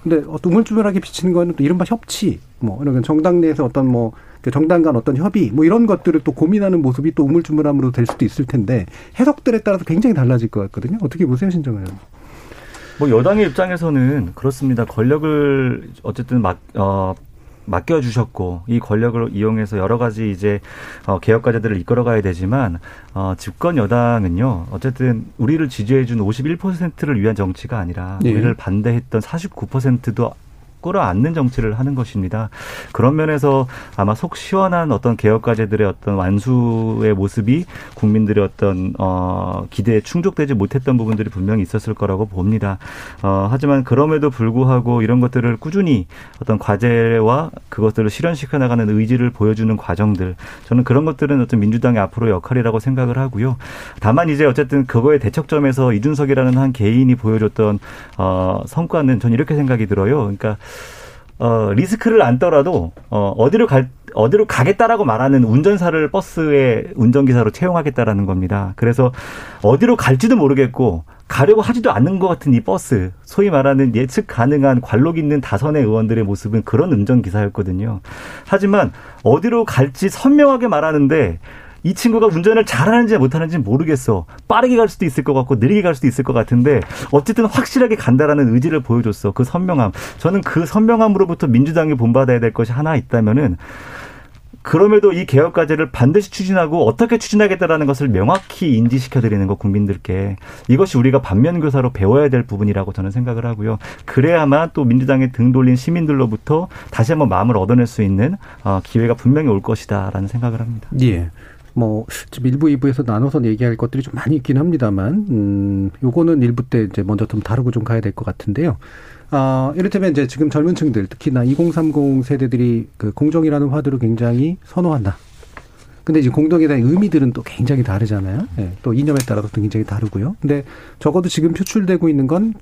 근데 어떤 우물쭈물하게 비치는 거는 또 이른바 협치, 뭐, 이런 정당 내에서 어떤 뭐, 그 정당 간 어떤 협의, 뭐 이런 것들을 또 고민하는 모습이 또 우물쭈물함으로 될 수도 있을 텐데 해석들에 따라서 굉장히 달라질 것 같거든요. 어떻게 보세요, 신정은? 뭐 여당의 입장에서는 그렇습니다. 권력을 어쨌든 막, 어, 맡겨주셨고 이 권력을 이용해서 여러 가지 이제 어, 개혁 과제들을 이끌어가야 되지만 어, 집권 여당은요 어쨌든 우리를 지지해준 51%를 위한 정치가 아니라 네. 우리를 반대했던 49%도 끌어안는 정치를 하는 것입니다. 그런 면에서 아마 속 시원한 어떤 개혁 과제들의 어떤 완수의 모습이 국민들의 어떤 어 기대에 충족되지 못했던 부분들이 분명히 있었을 거라고 봅니다. 어 하지만 그럼에도 불구하고 이런 것들을 꾸준히 어떤 과제와 그것들을 실현시켜 나가는 의지를 보여주는 과정들 저는 그런 것들은 어떤 민주당의 앞으로 역할이라고 생각을 하고요. 다만 이제 어쨌든 그거의 대척점에서 이준석이라는 한 개인이 보여줬던 어 성과는 저는 이렇게 생각이 들어요. 그러니까 어, 리스크를 안더라도 어, 어디로 갈 어디로 가겠다라고 말하는 운전사를 버스에 운전기사로 채용하겠다라는 겁니다. 그래서 어디로 갈지도 모르겠고 가려고 하지도 않는 것 같은 이 버스, 소위 말하는 예측 가능한 관록 있는 다선의 의원들의 모습은 그런 운전기사였거든요. 하지만 어디로 갈지 선명하게 말하는데 이 친구가 운전을 잘하는지 못하는지 모르겠어. 빠르게 갈 수도 있을 것 같고 느리게 갈 수도 있을 것 같은데 어쨌든 확실하게 간다라는 의지를 보여줬어. 그 선명함. 저는 그 선명함으로부터 민주당이 본받아야 될 것이 하나 있다면은 그럼에도 이 개혁 과제를 반드시 추진하고 어떻게 추진하겠다라는 것을 명확히 인지시켜 드리는 것 국민들께 이것이 우리가 반면 교사로 배워야 될 부분이라고 저는 생각을 하고요. 그래야만 또 민주당에 등 돌린 시민들로부터 다시 한번 마음을 얻어낼 수 있는 어, 기회가 분명히 올 것이다라는 생각을 합니다. 예. 뭐 지금 일부 이부에서 나눠서 얘기할 것들이 좀 많이 있긴 합니다만 음 요거는 일부 때 이제 먼저 좀 다루고 좀 가야 될 것 같은데요. 아, 이를테면 이제 지금 젊은 층들, 특히나 2030 세대들이 그 공정이라는 화두를 굉장히 선호한다. 근데 이제 공동에 대한 의미들은 또 굉장히 다르잖아요. 예, 또 이념에 따라서 또 굉장히 다르고요. 근데 적어도 지금 표출되고 있는 건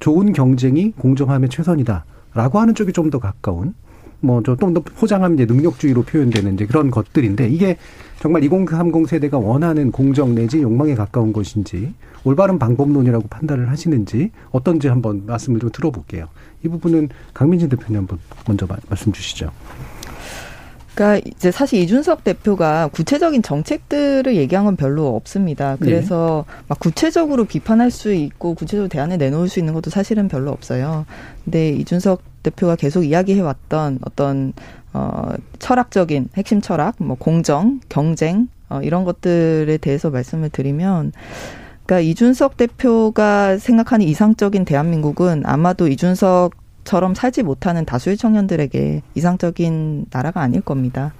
좋은 경쟁이 공정함의 최선이다. 라고 하는 쪽이 좀 더 가까운 뭐 좀 더 포장하면 이제 능력주의로 표현되는 이제 그런 것들인데 이게 정말 2030 세대가 원하는 공정 내지 욕망에 가까운 것인지 올바른 방법론이라고 판단을 하시는지 어떤지 한번 말씀을 좀 들어볼게요. 이 부분은 강민진 대표님 한번 먼저 말씀 주시죠. 그러니까 이제 사실 이준석 대표가 구체적인 정책들을 얘기한 건 별로 없습니다. 그래서 네. 막 구체적으로 비판할 수 있고 구체적으로 대안을 내놓을 수 있는 것도 사실은 별로 없어요. 근데 이준석 대표가 계속 이야기해 왔던 어떤 어 철학적인 핵심 철학, 뭐 공정, 경쟁 어 이런 것들에 대해서 말씀을 드리면 그러니까 이준석 대표가 생각하는 이상적인 대한민국은 아마도 이준석 처럼 살지 못하는 다수의 청년들에게 이상적인 나라가 아닐 겁니다.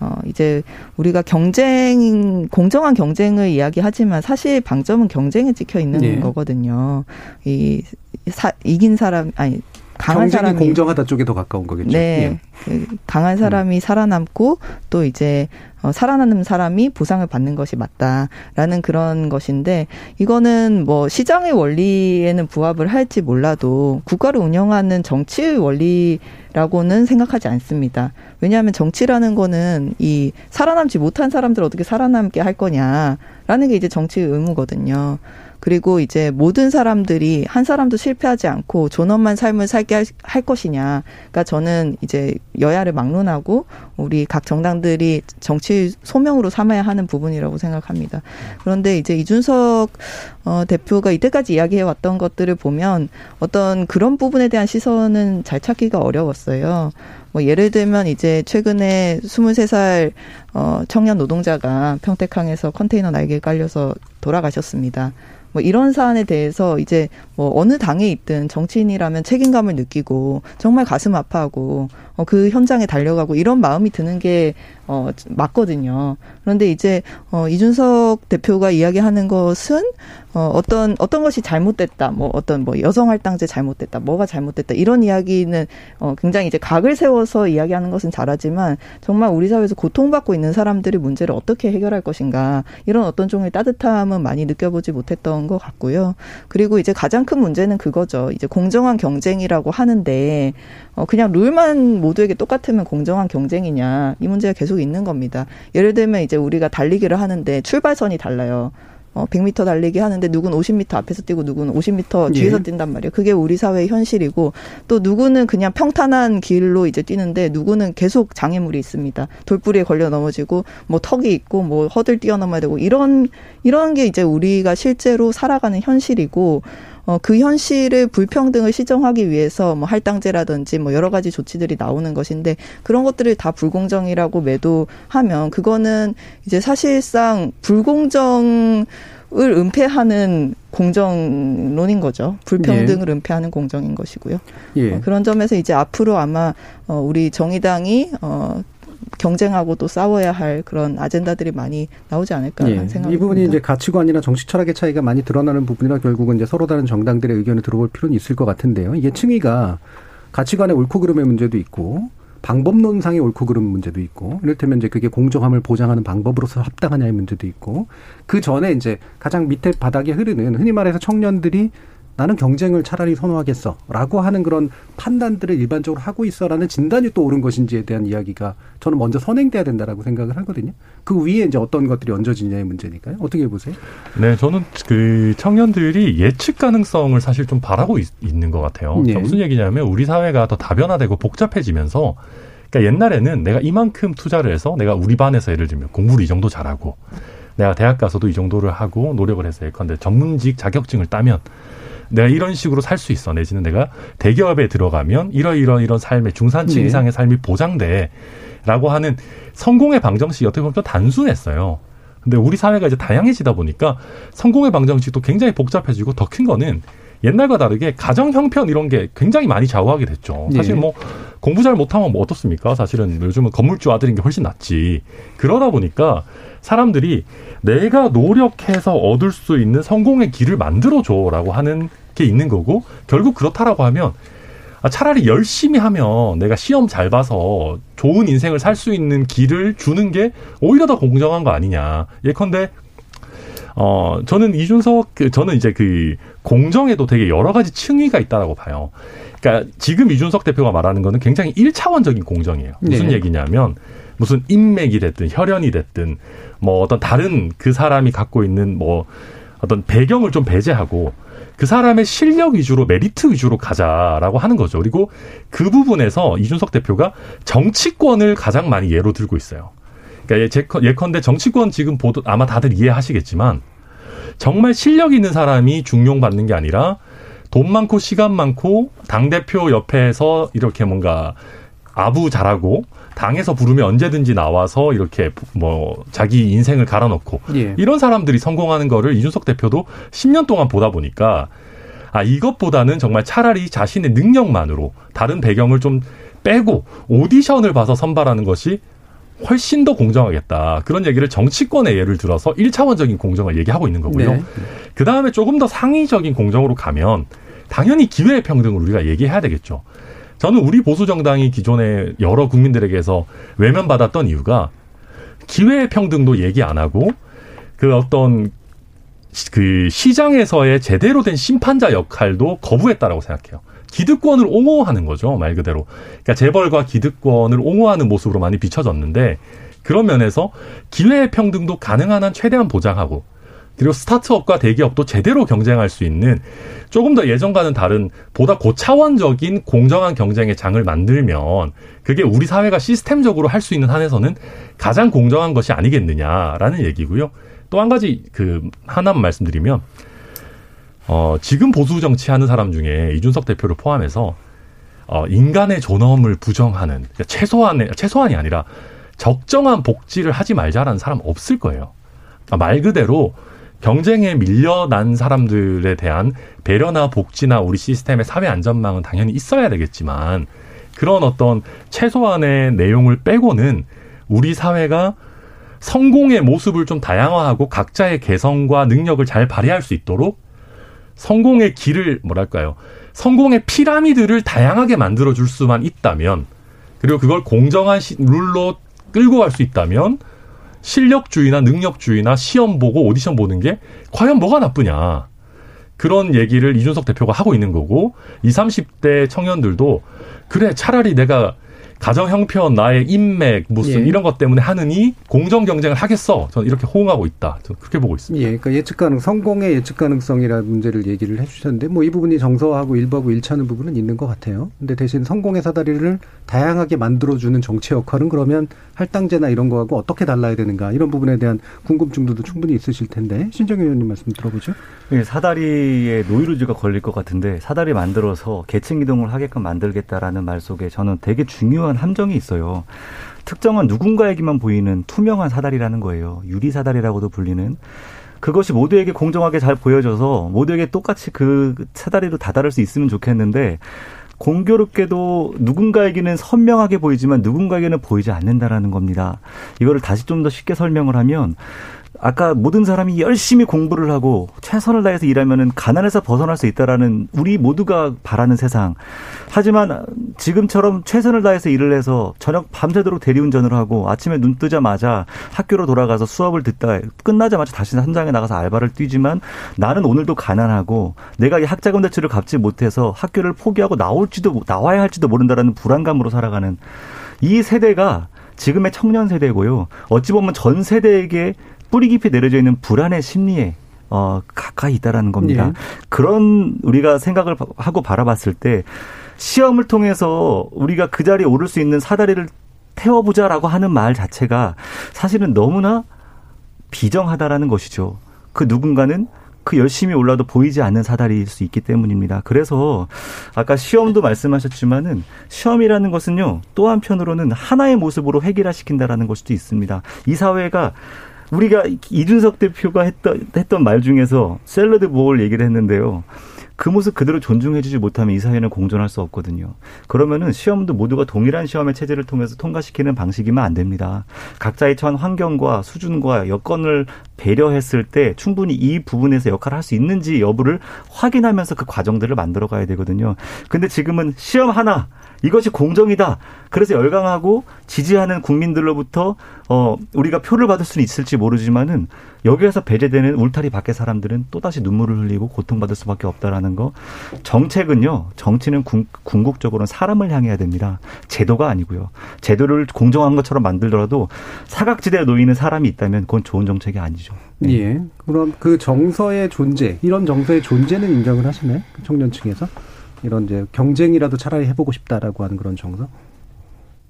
어, 이제 우리가 경쟁, 공정한 경쟁을 이야기하지만 사실 방점은 경쟁에 찍혀 있는 네. 거거든요. 이, 사, 이긴 사람, 아니, 강한 사람이 공정하다 쪽에 더 가까운 거겠죠. 네. 예. 그 강한 사람이 음. 살아남고 또 이제 어, 살아남는 사람이 보상을 받는 것이 맞다라는 그런 것인데 이거는 뭐 시장의 원리에는 부합을 할지 몰라도 국가를 운영하는 정치의 원리라고는 생각하지 않습니다. 왜냐하면 정치라는 거는 이 살아남지 못한 사람들 어떻게 살아남게 할 거냐라는 게 이제 정치의 의무거든요. 그리고 이제 모든 사람들이 한 사람도 실패하지 않고 존엄한 삶을 살게 할, 할 것이냐. 그러니까 저는 이제 여야를 막론하고 우리 각 정당들이 정치 소명으로 삼아야 하는 부분이라고 생각합니다. 그런데 이제 이준석 어, 대표가 이때까지 이야기해 왔던 것들을 보면 어떤 그런 부분에 대한 시선은 잘 찾기가 어려웠어요. 뭐 예를 들면 이제 최근에 23살 어 청년 노동자가 평택항에서 컨테이너 날개에 깔려서 돌아가셨습니다. 뭐 이런 사안에 대해서 이제 뭐 어느 당에 있든 정치인이라면 책임감을 느끼고 정말 가슴 아파하고 어, 그 현장에 달려가고 이런 마음이 드는 게 어, 맞거든요. 그런데 이제 어, 이준석 대표가 이야기하는 것은 어, 어떤 어떤 것이 잘못됐다, 뭐 어떤 뭐 여성 할당제 잘못됐다, 뭐가 잘못됐다 이런 이야기는 어, 굉장히 이제 각을 세워서 이야기하는 것은 잘하지만 정말 우리 사회에서 고통받고 있는 사람들의 문제를 어떻게 해결할 것인가 이런 어떤 종의 따뜻함은 많이 느껴보지 못했던 것 같고요. 그리고 이제 가장 큰 문제는 그거죠. 이제 공정한 경쟁이라고 하는데 어, 그냥 룰만 모두에게 똑같으면 공정한 경쟁이냐 이 문제가 계속 있는 겁니다. 예를 들면 이제 우리가 달리기를 하는데 출발선이 달라요. 어, 100m 달리기 하는데 누구는 50m 앞에서 뛰고 누구는 50m 뒤에서 예. 뛴단 말이에요. 그게 우리 사회의 현실이고 또 누구는 그냥 평탄한 길로 이제 뛰는데 누구는 계속 장애물이 있습니다. 돌뿌리에 걸려 넘어지고 뭐 턱이 있고 뭐 허들 뛰어넘어야 되고 이런 이런 게 이제 우리가 실제로 살아가는 현실이고 어, 그 현실을 불평등을 시정하기 위해서 뭐 할당제라든지 뭐 여러 가지 조치들이 나오는 것인데 그런 것들을 다 불공정이라고 매도하면 그거는 이제 사실상 불공정 을 은폐하는 공정론인 거죠. 불평등을 예. 은폐하는 공정인 것이고요. 예. 어, 그런 점에서 이제 앞으로 아마 어, 우리 정의당이 어, 경쟁하고 또 싸워야 할 그런 아젠다들이 많이 나오지 않을까 예. 생각이 이 부분이 이제 가치관이나 정치 철학의 차이가 많이 드러나는 부분이라 결국은 이제 서로 다른 정당들의 의견을 들어볼 필요는 있을 것 같은데요. 이게 층위가 가치관의 옳고 그름의 문제도 있고 방법론상의 옳고 그름 문제도 있고 이를테면 이제 그게 공정함을 보장하는 방법으로서 합당하냐의 문제도 있고 그 전에 이제 가장 밑에 바닥에 흐르는 흔히 말해서 청년들이 나는 경쟁을 차라리 선호하겠어라고 하는 그런 판단들을 일반적으로 하고 있어라는 진단이 또 옳은 것인지에 대한 이야기가 저는 먼저 선행돼야 된다라고 생각을 하거든요. 그 위에 이제 어떤 것들이 얹어지냐의 문제니까요. 어떻게 보세요? 네, 저는 그 청년들이 예측 가능성을 사실 좀 바라고 있, 는것 같아요. 네. 무슨 얘기냐면 우리 사회가 더 다변화되고 복잡해지면서 그러니까 옛날에는 내가 이만큼 투자를 해서 내가 우리 반에서 예를 들면 공부를 이 정도 잘하고 내가 대학 가서도 이 정도를 하고 노력을 해서 예컨대 전문직 자격증을 따면 내가 이런 식으로 살 수 있어. 내지는 내가 대기업에 들어가면 이러 이러 이런 삶의 중산층 네. 이상의 삶이 보장돼. 라고 하는 성공의 방정식이 어떻게 보면 좀 단순했어요. 근데 우리 사회가 이제 다양해지다 보니까 성공의 방정식도 굉장히 복잡해지고 더 큰 거는 옛날과 다르게 가정 형편 이런 게 굉장히 많이 좌우하게 됐죠. 사실 네. 뭐 공부 잘 못하면 뭐 어떻습니까? 사실은 요즘은 건물주 아들인 게 훨씬 낫지. 그러다 보니까 사람들이 내가 노력해서 얻을 수 있는 성공의 길을 만들어줘라고 하는 게 있는 거고 결국 그렇다라고 하면 아, 차라리 열심히 하면 내가 시험 잘 봐서 좋은 인생을 살 수 있는 길을 주는 게 오히려 더 공정한 거 아니냐. 예컨대 어 저는 이준석 그 저는 이제 그 공정에도 되게 여러 가지 층위가 있다라고 봐요. 그러니까 지금 이준석 대표가 말하는 거는 굉장히 일차원적인 공정이에요. 무슨 네. 얘기냐면 무슨 인맥이 됐든 혈연이 됐든 뭐 어떤 다른 그 사람이 갖고 있는 뭐 어떤 배경을 좀 배제하고 그 사람의 실력 위주로 메리트 위주로 가자라고 하는 거죠. 그리고 그 부분에서 이준석 대표가 정치권을 가장 많이 예로 들고 있어요. 그러니까 예컨대 정치권 지금 보도 아마 다들 이해하시겠지만 정말 실력 있는 사람이 중용받는 게 아니라 돈 많고 시간 많고 당 대표 옆에서 이렇게 뭔가 아부 잘하고 당에서 부르면 언제든지 나와서 이렇게 뭐 자기 인생을 갈아넣고 예. 이런 사람들이 성공하는 거를 이준석 대표도 10년 동안 보다 보니까 아 이것보다는 정말 차라리 자신의 능력만으로 다른 배경을 좀 빼고 오디션을 봐서 선발하는 것이 훨씬 더 공정하겠다. 그런 얘기를 정치권의 예를 들어서 1차원적인 공정을 얘기하고 있는 거고요. 네. 그 다음에 조금 더 상위적인 공정으로 가면 당연히 기회 평등을 우리가 얘기해야 되겠죠. 저는 우리 보수 정당이 기존에 여러 국민들에게서 외면받았던 이유가 기회 평등도 얘기 안 하고 그 어떤 그 시장에서의 제대로 된 심판자 역할도 거부했다라고 생각해요. 기득권을 옹호하는 거죠 말 그대로. 그러니까 재벌과 기득권을 옹호하는 모습으로 많이 비춰졌는데 그런 면에서 기회 평등도 가능한 한 최대한 보장하고 그리고 스타트업과 대기업도 제대로 경쟁할 수 있는 조금 더 예전과는 다른 보다 고차원적인 공정한 경쟁의 장을 만들면 그게 우리 사회가 시스템적으로 할 수 있는 한에서는 가장 공정한 것이 아니겠느냐라는 얘기고요. 또 한 가지 그 하나만 말씀드리면 어 지금 보수 정치하는 사람 중에 이준석 대표를 포함해서 어 인간의 존엄을 부정하는 그러니까 최소한의 최소한이 아니라 적정한 복지를 하지 말자라는 사람 없을 거예요. 말 그대로 경쟁에 밀려난 사람들에 대한 배려나 복지나 우리 시스템의 사회 안전망은 당연히 있어야 되겠지만 그런 어떤 최소한의 내용을 빼고는 우리 사회가 성공의 모습을 좀 다양화하고 각자의 개성과 능력을 잘 발휘할 수 있도록 성공의 길을 뭐랄까요? 성공의 피라미드를 다양하게 만들어 줄 수만 있다면 그리고 그걸 공정한 룰로 끌고 갈 수 있다면 실력주의나 능력주의나 시험 보고 오디션 보는 게 과연 뭐가 나쁘냐. 그런 얘기를 이준석 대표가 하고 있는 거고, 20, 30대 청년들도, 그래, 차라리 내가 가정 형편, 나의 인맥, 무슨 예. 이런 것 때문에 하느니 공정 경쟁을 하겠어. 저는 이렇게 호응하고 있다. 저는 그렇게 보고 있습니다. 예, 그러니까 예측 가능, 성공의 예측 가능성이라는 문제를 얘기를 해주셨는데, 뭐 이 부분이 정서하고 일부하고 일치하는 부분은 있는 것 같아요. 근데 대신 성공의 사다리를 다양하게 만들어주는 정치 역할은 그러면 할당제나 이런 거하고 어떻게 달라야 되는가 이런 부분에 대한 궁금증도 충분히 있으실 텐데 신정 의원님 말씀 들어보죠. 예, 사다리에 노이로즈가 걸릴 것 같은데 사다리 만들어서 계층 이동을 하게끔 만들겠다라는 말 속에 저는 되게 중요한 중요한 함정이 있어요. 특정한 누군가에게만 보이는 투명한 사다리라는 거예요. 유리 사다리라고도 불리는. 그것이 모두에게 공정하게 잘 보여져서 모두에게 똑같이 그 사다리로 다다를 수 있으면 좋겠는데 공교롭게도 누군가에게는 선명하게 보이지만 누군가에게는 보이지 않는다라는 겁니다. 이거를 다시 좀 더 쉽게 설명을 하면 아까 모든 사람이 열심히 공부를 하고 최선을 다해서 일하면은 가난에서 벗어날 수 있다라는 우리 모두가 바라는 세상. 하지만 지금처럼 최선을 다해서 일을 해서 저녁 밤새도록 대리운전을 하고 아침에 눈 뜨자마자 학교로 돌아가서 수업을 듣다 끝나자마자 다시 현장에 나가서 알바를 뛰지만 나는 오늘도 가난하고 내가 이 학자금 대출을 갚지 못해서 학교를 포기하고 나올지도 나와야 할지도 모른다라는 불안감으로 살아가는 이 세대가 지금의 청년 세대고요. 어찌 보면 전 세대에게 뿌리 깊이 내려져 있는 불안의 심리에 어, 가까이 있다라는 겁니다. 예. 그런 우리가 생각을 하고 바라봤을 때 시험을 통해서 우리가 그 자리에 오를 수 있는 사다리를 태워보자라고 하는 말 자체가 사실은 너무나 비정하다라는 것이죠. 그 누군가는 그 열심히 올라도 보이지 않는 사다리일 수 있기 때문입니다. 그래서 아까 시험도 말씀하셨지만은 시험이라는 것은요 또 한편으로는 하나의 모습으로 획일화시킨다라는 것도 있습니다. 이 사회가 우리가 이준석 대표가 했던, 했던 말 중에서 샐러드 볼 얘기를 했는데요. 그 모습 그대로 존중해주지 못하면 이 사회는 공존할 수 없거든요. 그러면은 시험도 모두가 동일한 시험의 체제를 통해서 통과시키는 방식이면 안 됩니다. 각자의 처한 환경과 수준과 여건을 배려했을 때 충분히 이 부분에서 역할을 할 수 있는지 여부를 확인하면서 그 과정들을 만들어 가야 되거든요. 근데 지금은 시험 하나 이것이 공정이다. 그래서 열광하고 지지하는 국민들로부터 어 우리가 표를 받을 수는 있을지 모르지만은 여기에서 배제되는 울타리 밖의 사람들은 또다시 눈물을 흘리고 고통받을 수밖에 없다라는 거. 정책은요. 정치는 궁, 궁극적으로는 사람을 향해야 됩니다. 제도가 아니고요. 제도를 공정한 것처럼 만들더라도 사각지대에 놓이는 사람이 있다면 그건 좋은 정책이 아니죠. 것이죠. 예. 그럼 그 정서의 존재, 이런 정서의 존재는 인정을 하시나요? 그 청년층에서? 이런 이제 경쟁이라도 차라리 해보고 싶다라고 하는 그런 정서?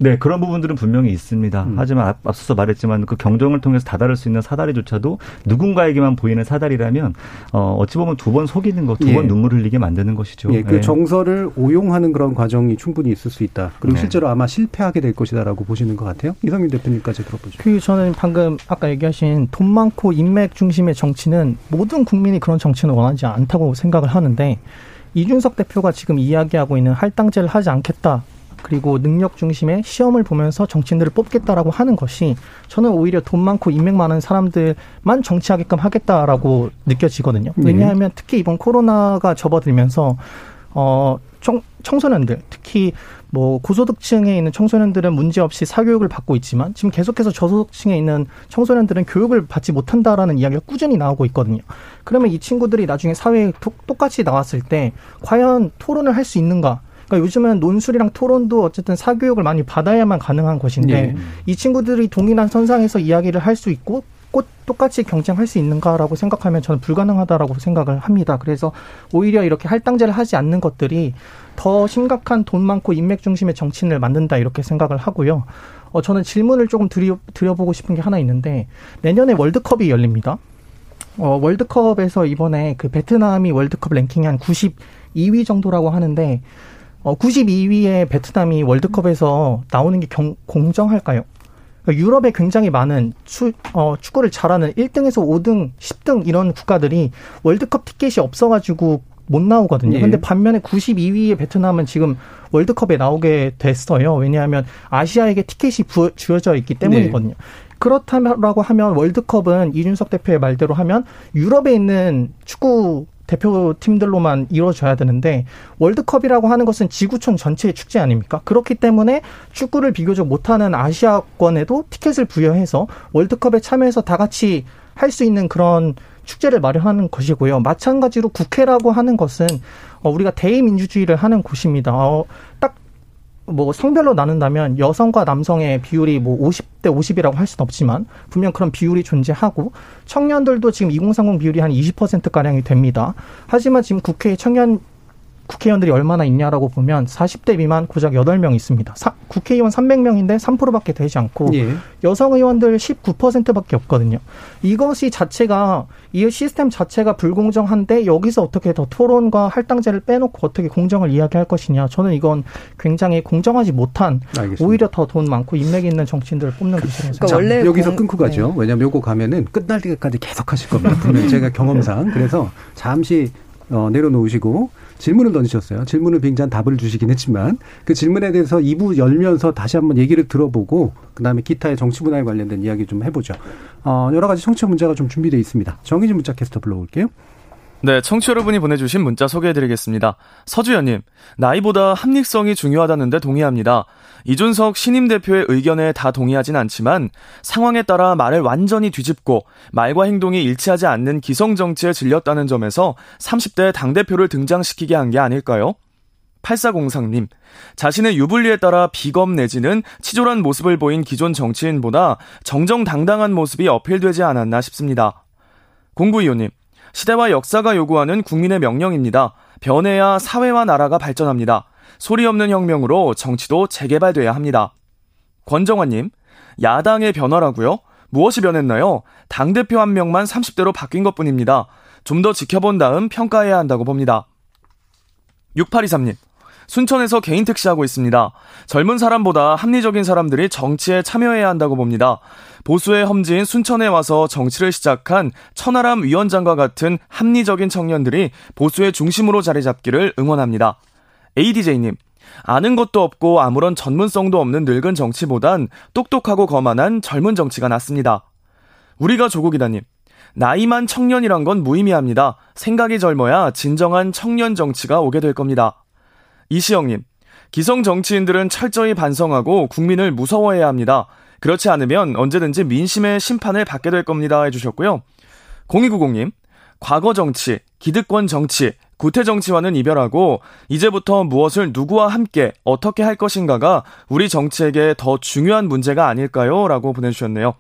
네, 그런 부분들은 분명히 있습니다. 음. 하지만 앞, 앞서서 말했지만 그 경쟁을 통해서 다다를 수 있는 사다리조차도 누군가에게만 보이는 사다리라면 어, 어찌 보면 두 번 속이는 것, 두번 예. 눈물 흘리게 만드는 것이죠. 예, 그 예. 정서를 오용하는 그런 과정이 충분히 있을 수 있다. 그리고 네. 실제로 아마 실패하게 될 것이다라고 보시는 것 같아요. 이상민 대표님까지 들어보죠. 그 저는 방금 아까 얘기하신 돈 많고 인맥 중심의 정치는 모든 국민이 그런 정치는 원하지 않다고 생각을 하는데 이준석 대표가 지금 이야기하고 있는 할당제를 하지 않겠다. 그리고 능력 중심의 시험을 보면서 정치인들을 뽑겠다라고 하는 것이 저는 오히려 돈 많고 인맥 많은 사람들만 정치하게끔 하겠다라고 느껴지거든요. 네. 왜냐하면 특히 이번 코로나가 접어들면서 어 청, 청소년들 특히 뭐 고소득층에 있는 청소년들은 문제 없이 사교육을 받고 있지만 지금 계속해서 저소득층에 있는 청소년들은 교육을 받지 못한다라는 이야기가 꾸준히 나오고 있거든요. 그러면 이 친구들이 나중에 사회에 똑같이 나왔을 때 과연 토론을 할 수 있는가? 그러니까 요즘은 논술이랑 토론도 어쨌든 사교육을 많이 받아야만 가능한 것인데 네. 이 친구들이 동일한 선상에서 이야기를 할 수 있고 꼭 똑같이 경쟁할 수 있는가라고 생각하면 저는 불가능하다라고 생각을 합니다. 그래서 오히려 이렇게 할당제를 하지 않는 것들이 더 심각한 돈 많고 인맥 중심의 정치인을 만든다 이렇게 생각을 하고요. 어, 저는 질문을 조금 드려, 드려보고 싶은 게 하나 있는데 내년에 월드컵이 열립니다. 어, 월드컵에서 이번에 그 베트남이 월드컵 랭킹이 한 92위 정도라고 하는데 어, 92위의 베트남이 월드컵에서 나오는 게 경, 공정할까요? 그러니까 유럽에 굉장히 많은 추, 어, 축구를 잘하는 1등에서 5등, 10등 이런 국가들이 월드컵 티켓이 없어가지고 못 나오거든요. 예. 근데 반면에 92위의 베트남은 지금 월드컵에 나오게 됐어요. 왜냐하면 아시아에게 티켓이 부, 주어져 있기 때문이거든요. 네. 그렇다라고 하면 월드컵은 이준석 대표의 말대로 하면 유럽에 있는 축구 대표팀들로만 이루어져야 되는데 월드컵이라고 하는 것은 지구촌 전체의 축제 아닙니까? 그렇기 때문에 축구를 비교적 못하는 아시아권에도 티켓을 부여해서 월드컵에 참여해서 다 같이 할 수 있는 그런 축제를 마련하는 것이고요. 마찬가지로 국회라고 하는 것은 어, 우리가 대의민주주의를 하는 곳입니다. 어, 딱 뭐 성별로 나눈다면 여성과 남성의 비율이 뭐 50대 50이라고 할 수는 없지만 분명 그런 비율이 존재하고 청년들도 지금 2030 비율이 한 20%가량이 됩니다. 하지만 지금 국회에 청년 국회의원들이 얼마나 있냐라고 보면 40대 미만 고작 8명 있습니다. 사, 국회의원 300명인데 3%밖에 되지 않고 예. 여성 의원들 19%밖에 없거든요. 이것이 자체가 이 시스템 자체가 불공정한데 여기서 어떻게 더 토론과 할당제를 빼놓고 어떻게 공정을 이야기할 것이냐. 저는 이건 굉장히 공정하지 못한 알겠습니다. 오히려 더 돈 많고 인맥 있는 정치인들을 뽑는 것이라서 그러니까 원래 여기서 공... 끊고 가죠. 네. 왜냐하면 요거 가면은 끝날 때까지 계속 하실 겁니다. 분명 제가 경험상. 그래서 잠시 어, 내려놓으시고 질문을 던지셨어요. 질문을 굉장히 답을 주시긴 했지만 그 질문에 대해서 2부 열면서 다시 한번 얘기를 들어보고 그다음에 기타의 정치 문화에 관련된 이야기 좀 해보죠. 어, 여러 가지 청취자 문제가 좀 준비되어 있습니다. 정희진 문자 캐스터 불러볼게요. 네, 청취 여러분이 보내주신 문자 소개해드리겠습니다. 서주연님, 나이보다 합리성이 중요하다는데 동의합니다. 이준석 신임 대표의 의견에 다 동의하진 않지만 상황에 따라 말을 완전히 뒤집고 말과 행동이 일치하지 않는 기성 정치에 질렸다는 점에서 30대 당대표를 등장시키게 한 게 아닐까요? 8403님, 자신의 유불리에 따라 비검 내지는 치졸한 모습을 보인 기존 정치인보다 정정당당한 모습이 어필되지 않았나 싶습니다. 공구이호님, 시대와 역사가 요구하는 국민의 명령입니다. 변해야 사회와 나라가 발전합니다. 소리 없는 혁명으로 정치도 재개발돼야 합니다. 권정환님, 야당의 변화라고요? 무엇이 변했나요? 당대표 한 명만 30대로 바뀐 것 뿐입니다. 좀 더 지켜본 다음 평가해야 한다고 봅니다. 6823님, 순천에서 개인 택시하고 있습니다. 젊은 사람보다 합리적인 사람들이 정치에 참여해야 한다고 봅니다. 보수의 험지인 순천에 와서 정치를 시작한 천하람 위원장과 같은 합리적인 청년들이 보수의 중심으로 자리 잡기를 응원합니다. ADJ님, 아는 것도 없고 아무런 전문성도 없는 늙은 정치보단 똑똑하고 거만한 젊은 정치가 낫습니다. 우리가 조국이다님, 나이만 청년이란 건 무의미합니다. 생각이 젊어야 진정한 청년 정치가 오게 될 겁니다. 이시영님, 기성 정치인들은 철저히 반성하고 국민을 무서워해야 합니다. 그렇지 않으면 언제든지 민심의 심판을 받게 될 겁니다. 해주셨고요. 0290님, 과거 정치, 기득권 정치, 구태 정치와는 이별하고 이제부터 무엇을 누구와 함께 어떻게 할 것인가가 우리 정치에게 더 중요한 문제가 아닐까요? 라고 보내주셨네요.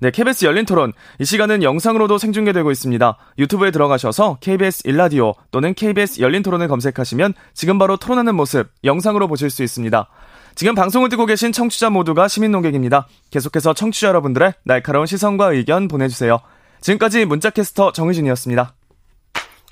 네, KBS 열린 토론. 이 시간은 영상으로도 생중계되고 있습니다. 유튜브에 들어가셔서 KBS 일라디오 또는 KBS 열린 토론을 검색하시면 지금 바로 토론하는 모습 영상으로 보실 수 있습니다. 지금 방송을 듣고 계신 청취자 모두가 시민 논객입니다. 계속해서 청취자 여러분들의 날카로운 시선과 의견 보내주세요. 지금까지 문자캐스터 정희진이었습니다.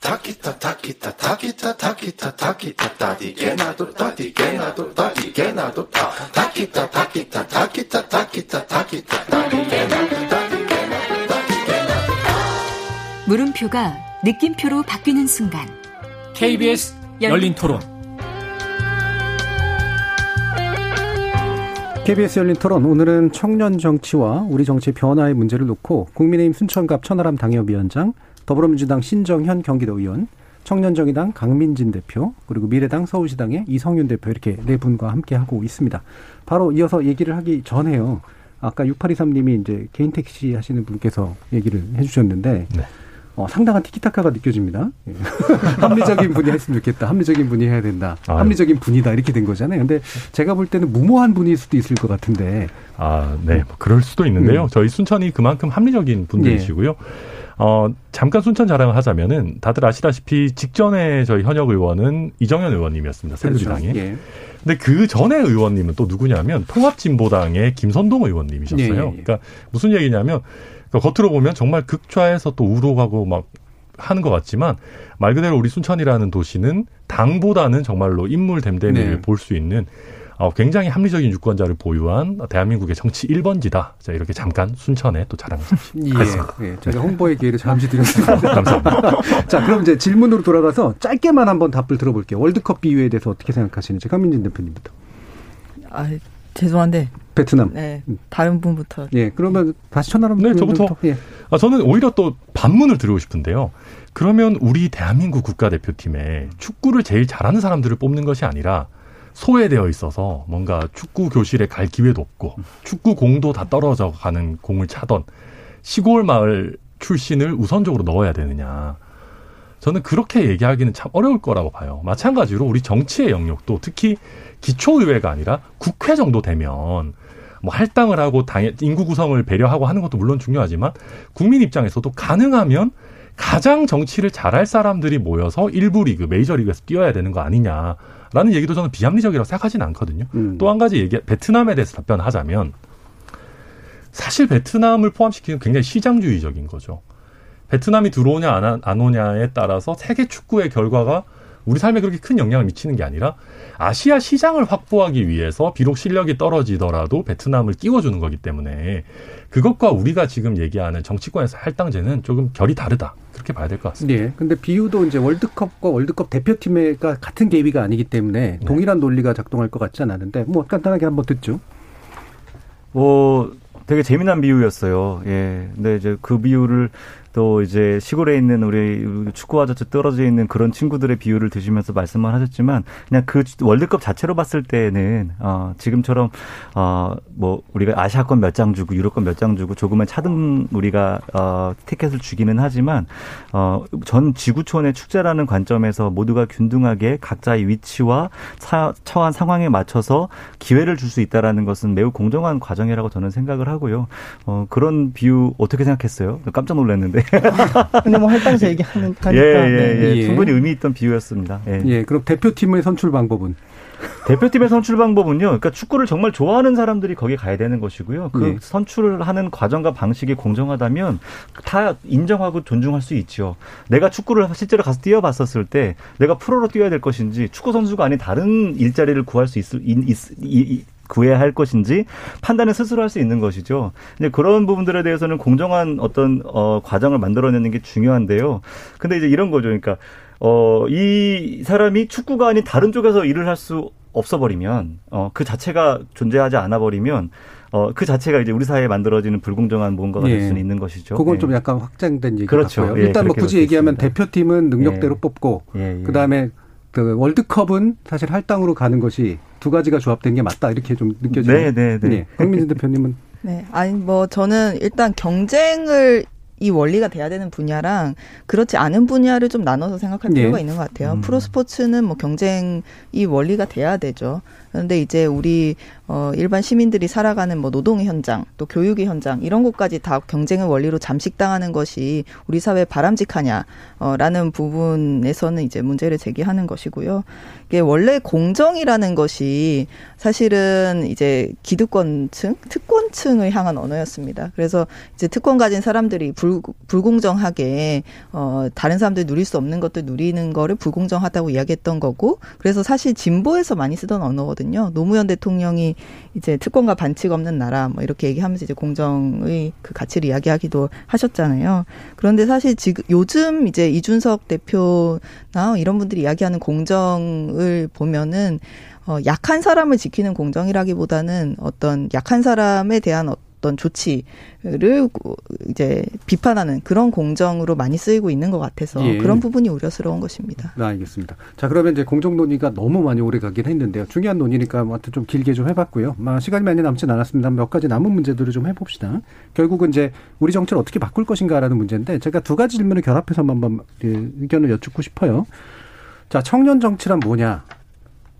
타키타 타키타 타키타 타키타 타키타 타디게 나도 타디게나도 타디게나도 타키타 타키타 타키타 타키타 타키타 타디게 나도 타디게나도 타디게나도 물음표가 느낌표로 바뀌는 순간. KBS 열린 토론. KBS 열린 토론. 오늘은 청년 정치와 우리 정치 변화의 문제를 놓고 국민의힘 순천갑 천하람 당협위원장 더불어민주당 신정현 경기도 의원, 청년정의당 강민진 대표, 그리고 미래당 서울시당의 이성윤 대표 이렇게 네 분과 함께 하고 있습니다. 바로 이어서 얘기를 하기 전에요. 아까 6823님이 이제 개인 택시 하시는 분께서 얘기를 해주셨는데 네. 어, 상당한 티키타카가 느껴집니다. 예. 합리적인 분이 했으면 좋겠다. 합리적인 분이 해야 된다. 아유. 합리적인 분이다. 이렇게 된 거잖아요. 근데 제가 볼 때는 무모한 분일 수도 있을 것 같은데. 아, 네. 뭐 그럴 수도 있는데요. 음. 저희 순천이 그만큼 합리적인 분들이시고요. 네. 어, 잠깐 순천 자랑을 하자면은 다들 아시다시피 직전에 저희 현역 의원은 이정현 의원님이었습니다. 새누리당에. 그렇죠. 예. 근데 그 전에 의원님은 또 누구냐면 통합진보당의 김선동 의원님이셨어요. 예, 예. 그러니까 무슨 얘기냐면 그러니까 겉으로 보면 정말 극좌에서 또 우록하고 막 하는 것 같지만 말 그대로 우리 순천이라는 도시는 당보다는 정말로 인물 댐댐이를 네. 볼수 있는 어, 굉장히 합리적인 유권자를 보유한 대한민국의 정치 1번지다. 자, 이렇게 잠깐 순천에 또 자랑을 했습니다. 예, 예. 제가 홍보의 기회를 잠시 드렸습니다. 감사합니다. 자, 그럼 이제 질문으로 돌아가서 짧게만 한번 답을 들어볼게요. 월드컵 비유에 대해서 어떻게 생각하시는지 강민진 대표님부터. 아, 죄송한데 베트남. 네. 다른 분부터. 예. 그러면 다시 천하람 네, 저부터. 예. 아, 저는 오히려 또 반문을 드리고 싶은데요. 그러면 우리 대한민국 국가대표팀에 축구를 제일 잘하는 사람들을 뽑는 것이 아니라 소외되어 있어서 뭔가 축구 교실에 갈 기회도 없고 축구 공도 다 떨어져 가는 공을 차던 시골 마을 출신을 우선적으로 넣어야 되느냐. 저는 그렇게 얘기하기는 참 어려울 거라고 봐요. 마찬가지로 우리 정치의 영역도 특히 기초의회가 아니라 국회 정도 되면 뭐 할당을 하고 당의 인구 구성을 배려하고 하는 것도 물론 중요하지만 국민 입장에서도 가능하면 가장 정치를 잘할 사람들이 모여서 일부 리그, 메이저 리그에서 뛰어야 되는 거 아니냐. 라는 얘기도 저는 비합리적이라고 생각하지는 않거든요. 음. 또한 가지 얘기, 베트남에 대해서 답변하자면 사실 베트남을 포함시키는 굉장히 시장주의적인 거죠. 베트남이 들어오냐 안, 안 오냐에 따라서 세계 축구의 결과가 우리 삶에 그렇게 큰 영향을 미치는 게 아니라 아시아 시장을 확보하기 위해서 비록 실력이 떨어지더라도 베트남을 끼워주는 거기 때문에 그것과 우리가 지금 얘기하는 정치권에서 할당제는 조금 결이 다르다. 그렇게 봐야 될 것 같습니다. 네. 근데 비유도 이제 월드컵과 월드컵 대표팀과 같은 계비가 아니기 때문에 네. 동일한 논리가 작동할 것 같지 않았는데 뭐 간단하게 한번 듣죠. 뭐 되게 재미난 비유였어요. 예. 근데 이제 그 비유를 또 이제 시골에 있는 우리 축구와 저 떨어져 있는 그런 친구들의 비유를 드시면서 말씀을 하셨지만 그냥 그 월드컵 자체로 봤을 때는 어 지금처럼 어뭐 우리가 아시아권 몇 장 주고 유럽권 몇 장 주고 조금만 차등 우리가 어 티켓을 주기는 하지만 어전 지구촌의 축제라는 관점에서 모두가 균등하게 각자의 위치와 차, 처한 상황에 맞춰서 기회를 줄 수 있다라는 것은 매우 공정한 과정이라고 저는 생각을 하고요. 어 그런 비유 어떻게 생각했어요? 깜짝 놀랐는데. 근데 뭐 할당제 얘기하는 하니까 예, 예, 예. 네. 충분히 의미 있던 비유였습니다. 예. 예. 그럼 대표팀의 선출 방법은? 대표팀의 선출 방법은요. 그러니까 축구를 정말 좋아하는 사람들이 거기 가야 되는 것이고요. 그 네. 선출을 하는 과정과 방식이 공정하다면 다 인정하고 존중할 수 있죠. 내가 축구를 실제로 가서 뛰어봤었을 때 내가 프로로 뛰어야 될 것인지 축구 선수가 아닌 다른 일자리를 구할 수 있을 있, 있, 구해야 할 것인지 판단을 스스로 할 수 있는 것이죠. 근데 그런 부분들에 대해서는 공정한 어떤 어 과정을 만들어내는 게 중요한데요. 근데 이제 이런 거죠. 그러니까 어 이 사람이 축구가 아닌 다른 쪽에서 일을 할 수 없어 버리면 어 그 자체가 존재하지 않아 버리면 어, 그 자체가 이제 우리 사회에 만들어지는 불공정한 뭔가가 될 예. 수는 있는 것이죠. 그건 예. 좀 약간 확장된 얘기 그렇죠. 같고요. 예, 일단 뭐 굳이 얘기하면 대표팀은 능력대로 예. 뽑고 예, 예. 그다음에 그 월드컵은 사실 할당으로 가는 것이 두 가지가 조합된 게 맞다 이렇게 좀 느껴져요. 네, 네, 네. 네. 박민진 대표님은 네, 아니 뭐 저는 일단 경쟁을 이 원리가 돼야 되는 분야랑 그렇지 않은 분야를 좀 나눠서 생각할 필요가 네. 있는 것 같아요. 음. 프로 스포츠는 뭐 경쟁 이 원리가 돼야 되죠. 그런데 이제 우리 어 일반 시민들이 살아가는 뭐 노동의 현장, 또 교육의 현장 이런 것까지 다 경쟁의 원리로 잠식당하는 것이 우리 사회에 바람직하냐라는 부분에서는 이제 문제를 제기하는 것이고요. 이게 원래 공정이라는 것이 사실은 이제 기득권층, 특권층을 향한 언어였습니다. 그래서 이제 특권 가진 사람들이 불, 불공정하게 어 다른 사람들이 누릴 수 없는 것들 누리는 거를 불공정하다고 이야기했던 거고 그래서 사실 진보에서 많이 쓰던 언어거든요. 노무현 대통령이 이제 특권과 반칙 없는 나라 뭐 이렇게 얘기하면서 이제 공정의 그 가치를 이야기하기도 하셨잖아요. 그런데 사실 지금 요즘 이제 이준석 대표나 이런 분들이 이야기하는 공정을 보면은 어 약한 사람을 지키는 공정이라기보다는 어떤 약한 사람에 대한 어떤 조치를 이제 비판하는 그런 공정으로 많이 쓰이고 있는 것 같아서 예. 그런 부분이 우려스러운 것입니다. 네, 알겠습니다. 자, 그러면 이제 공정 논의가 너무 많이 오래 가긴 했는데요. 중요한 논의니까 뭐좀 길게 좀 해봤고요. 아, 시간이 많이 남진 않았습니다. 몇 가지 남은 문제들을 좀 해봅시다. 결국은 이제 우리 정치를 어떻게 바꿀 것인가라는 문제인데 제가 두 가지 질문을 결합해서 한번 그 의견을 여쭙고 싶어요. 자, 청년 정치란 뭐냐?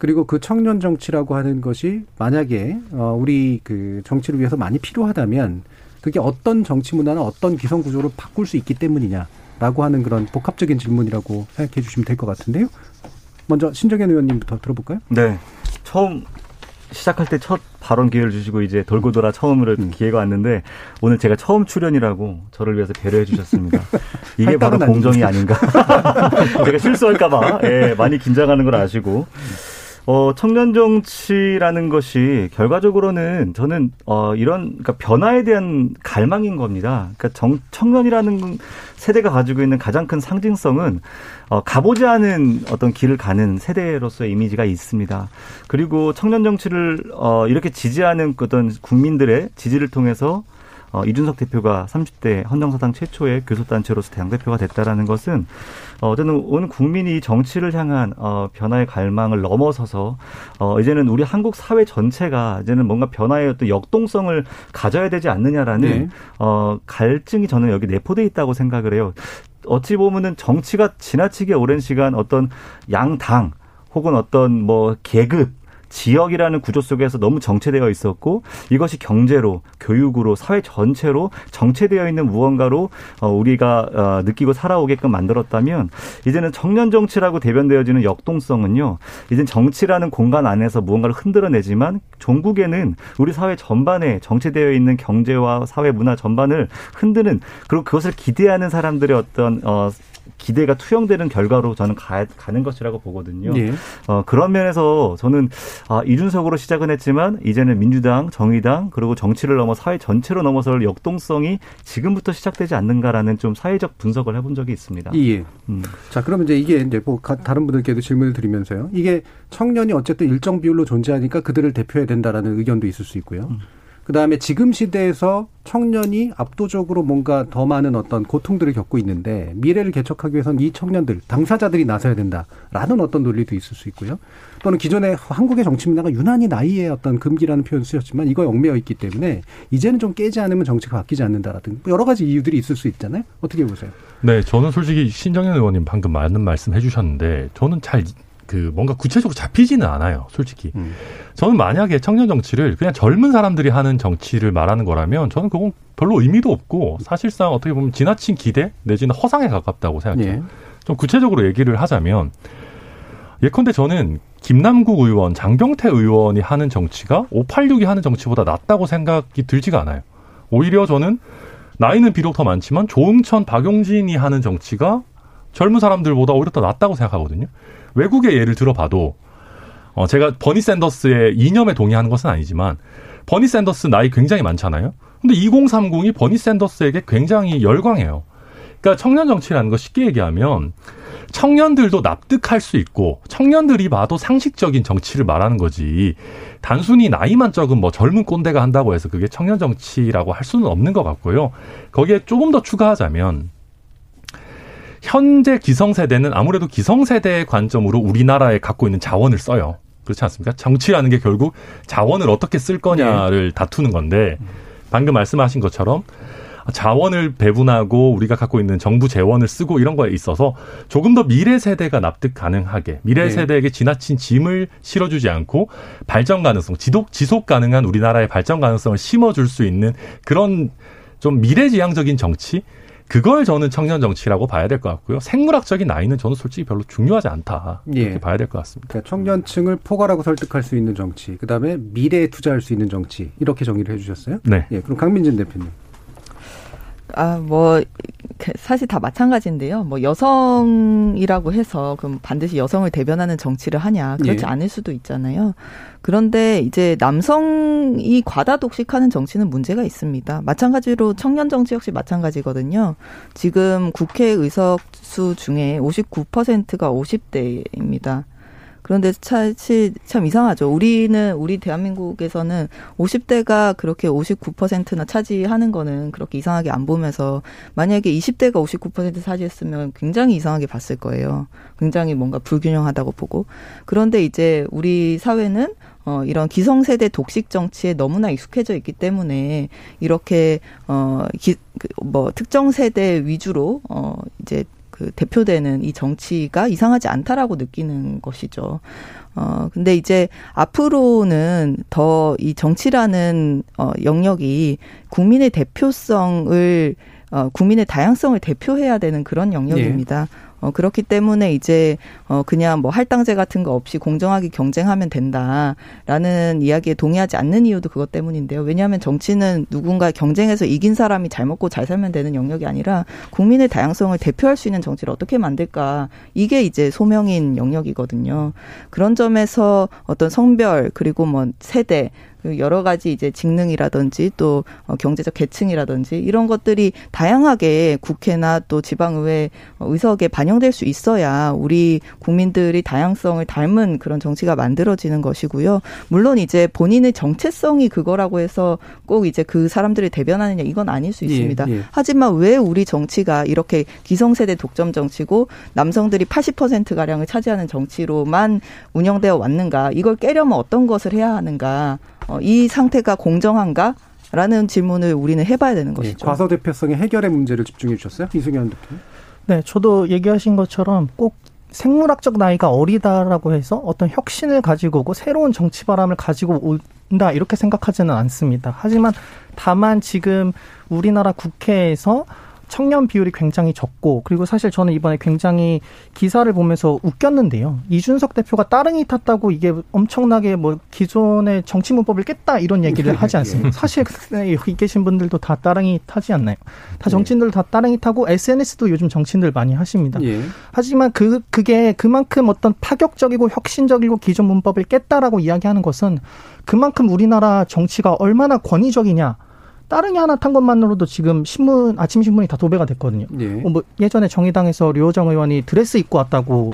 그리고 그 청년 정치라고 하는 것이 만약에 어 우리 그 정치를 위해서 많이 필요하다면 그게 어떤 정치 문화나 어떤 기성 구조로 바꿀 수 있기 때문이냐라고 하는 그런 복합적인 질문이라고 생각해 주시면 될 것 같은데요. 먼저 신정현 의원님부터 들어볼까요? 네. 처음 시작할 때 첫 발언 기회를 주시고 이제 돌고 돌아 처음으로 음. 기회가 왔는데 오늘 제가 처음 출연이라고 저를 위해서 배려해 주셨습니다. 이게 바로 공정이 아닌가. 제가 실수할까봐 예, 많이 긴장하는 걸 아시고 어, 청년 정치라는 것이 결과적으로는 저는 어, 이런 그러니까 변화에 대한 갈망인 겁니다. 그러니까 정, 청년이라는 세대가 가지고 있는 가장 큰 상징성은 어, 가보지 않은 어떤 길을 가는 세대로서의 이미지가 있습니다. 그리고 청년 정치를 어, 이렇게 지지하는 어떤 국민들의 지지를 통해서 어, 이준석 대표가 30대 헌정사당 최초의 교섭단체로서 당대표가 됐다라는 것은 어, 저는 온 국민이 정치를 향한 어, 변화의 갈망을 넘어서서 어, 이제는 우리 한국 사회 전체가 이제는 뭔가 변화의 어떤 역동성을 가져야 되지 않느냐라는 네. 어, 갈증이 저는 여기 내포돼 있다고 생각을 해요. 어찌 보면은 정치가 지나치게 오랜 시간 어떤 양당 혹은 어떤 뭐 계급 지역이라는 구조 속에서 너무 정체되어 있었고 이것이 경제로 교육으로 사회 전체로 정체되어 있는 무언가로 어, 우리가 어, 느끼고 살아오게끔 만들었다면 이제는 청년 정치라고 대변되어지는 역동성은요. 이제 정치라는 공간 안에서 무언가를 흔들어내지만 종국에는 우리 사회 전반에 정체되어 있는 경제와 사회 문화 전반을 흔드는 그리고 그것을 기대하는 사람들의 어떤 어 기대가 투영되는 결과로 저는 가, 는 것이라고 보거든요. 네. 어, 그런 면에서 저는 아, 이준석으로 시작은 했지만 이제는 민주당, 정의당 그리고 정치를 넘어 사회 전체로 넘어설 역동성이 지금부터 시작되지 않는가라는 좀 사회적 분석을 해본 적이 있습니다. 예. 음. 자, 그러면 이제 이게 이제 뭐 다른 분들께도 질문을 드리면서요. 이게 청년이 어쨌든 일정 비율로 존재하니까 그들을 대표해야 된다라는 의견도 있을 수 있고요. 음. 그 다음에 지금 시대에서 청년이 압도적으로 뭔가 더 많은 어떤 고통들을 겪고 있는데 미래를 개척하기 위해서는 이 청년들, 당사자들이 나서야 된다라는 어떤 논리도 있을 수 있고요. 또는 기존에 한국의 정치 문화가 유난히 나이의 어떤 금기라는 표현 을 쓰였지만 이거 얽매여 있기 때문에 이제는 좀 깨지 않으면 정치가 바뀌지 않는다라든 여러 가지 이유들이 있을 수 있잖아요. 어떻게 보세요? 네, 저는 솔직히 신정현 의원님 방금 맞는 말씀 해주셨는데 저는 잘 그 뭔가 구체적으로 잡히지는 않아요, 솔직히. 음. 저는 만약에 청년 정치를 그냥 젊은 사람들이 하는 정치를 말하는 거라면 저는 그건 별로 의미도 없고 사실상 어떻게 보면 지나친 기대 내지는 허상에 가깝다고 생각해요. 예. 좀 구체적으로 얘기를 하자면 예컨대 저는 김남국 의원, 장경태 의원이 하는 정치가 586이 하는 정치보다 낫다고 생각이 들지가 않아요. 오히려 저는 나이는 비록 더 많지만 조응천, 박용진이 하는 정치가 젊은 사람들보다 오히려 더 낫다고 생각하거든요. 외국의 예를 들어봐도 어, 제가 버니 샌더스의 이념에 동의하는 것은 아니지만 버니 샌더스 나이 굉장히 많잖아요. 근데 2030이 버니 샌더스에게 굉장히 열광해요. 그러니까 청년 정치라는 거 쉽게 얘기하면 청년들도 납득할 수 있고 청년들이 봐도 상식적인 정치를 말하는 거지 단순히 나이만 적은 뭐 젊은 꼰대가 한다고 해서 그게 청년 정치라고 할 수는 없는 것 같고요. 거기에 조금 더 추가하자면 현재 기성세대는 아무래도 기성세대의 관점으로 우리나라에 갖고 있는 자원을 써요. 그렇지 않습니까? 정치라는 게 결국 자원을 어떻게 쓸 거냐를 네. 다투는 건데 방금 말씀하신 것처럼 자원을 배분하고 우리가 갖고 있는 정부 재원을 쓰고 이런 거에 있어서 조금 더 미래 세대가 납득 가능하게 미래 네. 세대에게 지나친 짐을 실어주지 않고 발전 가능성, 지속 지속 가능한 우리나라의 발전 가능성을 심어줄 수 있는 그런 좀 미래지향적인 정치 그걸 저는 청년 정치라고 봐야 될 것 같고요. 생물학적인 나이는 저는 솔직히 별로 중요하지 않다. 이렇게 예. 봐야 될 것 같습니다. 그러니까 청년층을 포괄하고 설득할 수 있는 정치, 그 다음에 미래에 투자할 수 있는 정치 이렇게 정의를 해주셨어요. 네. 예, 그럼 강민진 대표님. 아, 뭐, 사실 다 마찬가지인데요. 뭐, 여성이라고 해서, 그럼 반드시 여성을 대변하는 정치를 하냐. 그렇지 예. 않을 수도 있잖아요. 그런데 이제 남성이 과다 독식하는 정치는 문제가 있습니다. 마찬가지로 청년 정치 역시 마찬가지거든요. 지금 국회 의석 수 중에 59%가 50대입니다. 그런데 사실 참 이상하죠. 우리는 우리 대한민국에서는 50대가 그렇게 59%나 차지하는 거는 그렇게 이상하게 안 보면서 만약에 20대가 59% 차지했으면 굉장히 이상하게 봤을 거예요. 굉장히 뭔가 불균형하다고 보고. 그런데 이제 우리 사회는 어, 이런 기성세대 독식 정치에 너무나 익숙해져 있기 때문에 이렇게 어, 기, 그, 뭐 특정 세대 위주로 어, 이제 그 대표되는 이 정치가 이상하지 않다라고 느끼는 것이죠. 어, 근데 이제 앞으로는 더 이 정치라는 어, 영역이 국민의 대표성을 어, 국민의 다양성을 대표해야 되는 그런 영역입니다. 예. 어, 그렇기 때문에 이제 어, 그냥 뭐 할당제 같은 거 없이 공정하게 경쟁하면 된다라는 이야기에 동의하지 않는 이유도 그것 때문인데요. 왜냐하면 정치는 누군가 경쟁해서 이긴 사람이 잘 먹고 잘 살면 되는 영역이 아니라 국민의 다양성을 대표할 수 있는 정치를 어떻게 만들까 이게 이제 소명인 영역이거든요. 그런 점에서 어떤 성별 그리고 뭐 세대 그 여러 가지 이제 직능이라든지 또 어, 경제적 계층이라든지 이런 것들이 다양하게 국회나 또 지방의회 의석에 반영될 수 있어야 우리 국민들이 다양성을 닮은 그런 정치가 만들어지는 것이고요. 물론 이제 본인의 정체성이 그거라고 해서 꼭 이제 그 사람들을 대변하느냐 이건 아닐 수 예, 있습니다. 예, 예. 하지만 왜 우리 정치가 이렇게 기성세대 독점 정치고 남성들이 80% 가량을 차지하는 정치로만 운영되어 왔는가? 이걸 깨려면 어떤 것을 해야 하는가? 어, 이 상태가 공정한가? 라는 질문을 우리는 해봐야 되는 예, 것이죠. 예, 과서 대표성의 해결의 문제를 집중해 주셨어요, 이승현 대표. 네, 저도 얘기하신 것처럼 꼭 생물학적 나이가 어리다라고 해서 어떤 혁신을 가지고 오고 새로운 정치 바람을 가지고 온다 이렇게 생각하지는 않습니다. 하지만 다만 지금 우리나라 국회에서 청년 비율이 굉장히 적고 그리고 사실 저는 이번에 굉장히 기사를 보면서 웃겼는데요. 이준석 대표가 따릉이 탔다고 이게 엄청나게 뭐 기존의 정치 문법을 깼다 이런 얘기를 하지 않습니다. 예. 사실 여기 계신 분들도 다 따릉이 타지 않나요? 다 예. 정치인들 다 따릉이 타고 SNS도 요즘 정치인들 많이 하십니다. 예. 하지만 그 그게 그만큼 어떤 파격적이고 혁신적이고 기존 문법을 깼다라고 이야기하는 것은 그만큼 우리나라 정치가 얼마나 권위적이냐 따릉이 하나 탄 것만으로도 지금 신문 아침 신문이 다 도배가 됐거든요. 예. 어, 뭐 예전에 정의당에서 류호정 의원이 드레스 입고 왔다고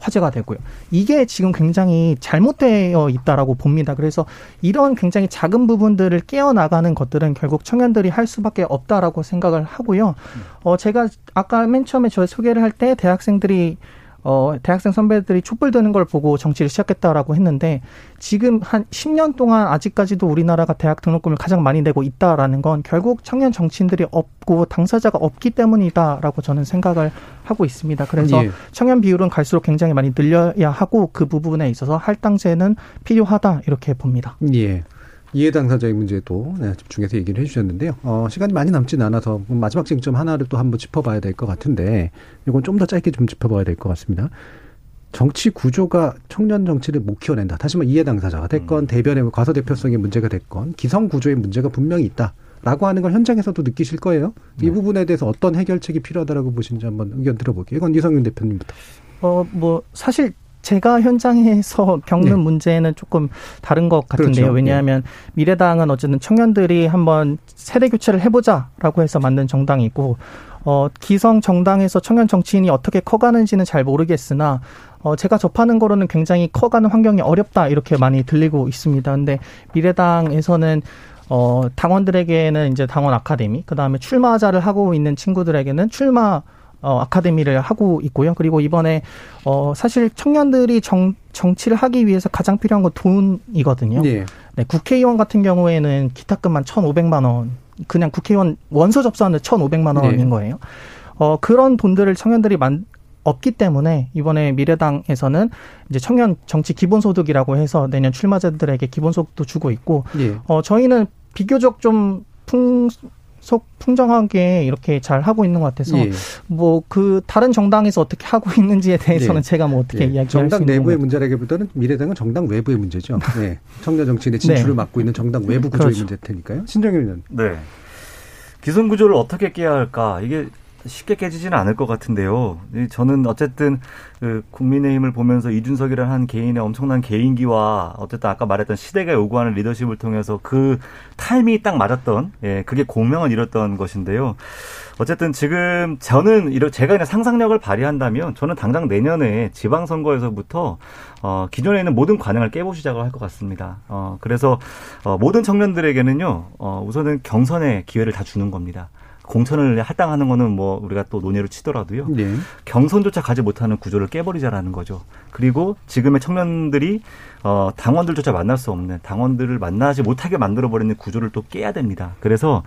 화제가 되고요. 이게 지금 굉장히 잘못되어 있다라고 봅니다. 그래서 이런 굉장히 작은 부분들을 깨어나가는 것들은 결국 청년들이 할 수밖에 없다라고 생각을 하고요. 어, 제가 아까 맨 처음에 저 소개를 할 때 대학생들이 어, 대학생 선배들이 촛불 드는 걸 보고 정치를 시작했다라고 했는데 지금 한 10년 동안 아직까지도 우리나라가 대학 등록금을 가장 많이 내고 있다라는 건 결국 청년 정치인들이 없고 당사자가 없기 때문이다라고 저는 생각을 하고 있습니다. 그래서 예. 청년 비율은 갈수록 굉장히 많이 늘려야 하고 그 부분에 있어서 할당제는 필요하다 이렇게 봅니다. 예. 이해 당사자의 문제도 네, 집중해서 얘기를 해주셨는데요. 어, 시간이 많이 남진 않아서 마지막 쟁점 하나를 또 한번 짚어봐야 될 것 같은데 이건 좀 더 짧게 좀 짚어봐야 될 것 같습니다. 정치 구조가 청년 정치를 못 키워낸다. 다시 말해 이해 당사자가 됐건 음. 대변의 과서 대표성의 문제가 됐건 기성 구조의 문제가 분명히 있다. 라고 하는 걸 현장에서도 느끼실 거예요. 네. 이 부분에 대해서 어떤 해결책이 필요하다라고 보시는지 한번 의견 들어볼게요. 이건 이성윤 대표님부터. 어, 뭐, 사실 제가 현장에서 겪는 네. 문제는 조금 다른 것 같은데요. 그렇죠. 왜냐하면 네. 미래당은 어쨌든 청년들이 한번 세대 교체를 해보자라고 해서 만든 정당이고, 어, 기성 정당에서 청년 정치인이 어떻게 커가는지는 잘 모르겠으나, 어, 제가 접하는 거로는 굉장히 커가는 환경이 어렵다 이렇게 많이 들리고 있습니다. 근데 미래당에서는 어, 당원들에게는 이제 당원 아카데미, 그 다음에 출마자를 하고 있는 친구들에게는 출마 어, 아카데미를 하고 있고요. 그리고 이번에 어, 사실 청년들이 정, 정치를 하기 위해서 가장 필요한 건 돈이거든요. 네. 네, 국회의원 같은 경우에는 기탁금만 천오백만 원 그냥 국회의원 원서 접수하는데 1,500만 원인 네. 거예요. 어, 그런 돈들을 청년들이 만, 없기 때문에 이번에 미래당에서는 이제 청년 정치 기본소득이라고 해서 내년 출마자들에게 기본소득도 주고 있고, 예. 어, 저희는 비교적 좀 풍, 속 풍정하게 이렇게 잘 하고 있는 것 같아서 예. 뭐그 다른 정당에서 어떻게 하고 있는지에 대해서는 예. 제가 뭐 어떻게 예. 이야기할 정당 내부의 문제라기보다는 미래당은 정당 외부의 문제죠. 네. 청년 정치인의 진출을 네. 막고 있는 정당 외부 구조의 그렇죠. 문제 테니까요. 신정일 의원. 네. 기성 구조를 어떻게 깨야 할까? 이게 쉽게 깨지지는 않을 것 같은데요. 저는 어쨌든 그 국민의힘을 보면서 이준석이라는 한 개인의 엄청난 개인기와 어쨌든 아까 말했던 시대가 요구하는 리더십을 통해서 그 타이밍이 딱 맞았던 예, 그게 공명을 이뤘던 것인데요. 어쨌든 지금 저는 이런 제가 그냥 상상력을 발휘한다면 저는 당장 내년에 지방선거에서부터 어, 기존에 있는 모든 관행을 깨보시 작을 할것 같습니다. 어, 그래서 어, 모든 청년들에게는요, 어, 우선은 경선의 기회를 다 주는 겁니다. 공천을 할당하는 거는 뭐 우리가 또 논의를 치더라도요. 네. 경선조차 가지 못하는 구조를 깨버리자라는 거죠. 그리고 지금의 청년들이 어 당원들조차 만날 수 없는 당원들을 만나지 못하게 만들어 버리는 구조를 또 깨야 됩니다. 그래서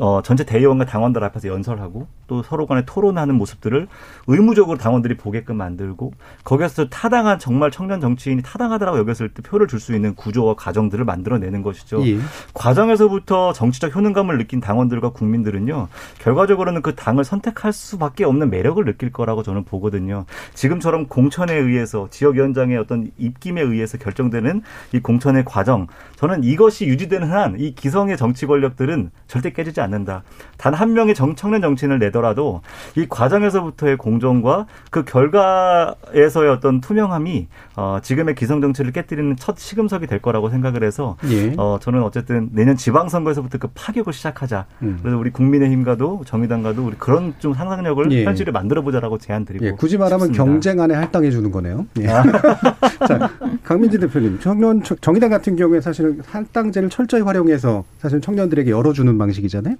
어, 전체 대의원과 당원들 앞에서 연설하고 또 서로 간에 토론하는 모습들을 의무적으로 당원들이 보게끔 만들고 거기에서 타당한 정말 청년 정치인이 타당하다라고 여겼을 때 표를 줄 수 있는 구조와 과정들을 만들어내는 것이죠. 예. 과정에서부터 정치적 효능감을 느낀 당원들과 국민들은요. 결과적으로는 그 당을 선택할 수밖에 없는 매력을 느낄 거라고 저는 보거든요. 지금처럼 공천에 의해서 지역위원장의 어떤 입김에 의해서 결정되는 이 공천의 과정 저는 이것이 유지되는 한 이 기성의 정치 권력들은 절대 깨지지 않 않는다. 단 한 명의 정, 청년 정치인을 내더라도 이 과정에서부터의 공정과 그 결과에서의 어떤 투명함이 어, 지금의 기성 정치를 깨뜨리는 첫 시금석이 될 거라고 생각을 해서 예. 어, 저는 어쨌든 내년 지방선거에서부터 그 파격을 시작하자. 음. 그래서 우리 국민의힘과도 정의당과도 우리 그런 좀 상상력을 예. 현실을 만들어 보자라고 제안 드리고 예. 굳이 말하면 싶습니다. 경쟁 안에 할당해 주는 거네요. 예. 아. 자, 강민지 대표님, 청년 정의당 같은 경우에 사실은 할당제를 철저히 활용해서 사실 청년들에게 열어주는 방식이잖아요.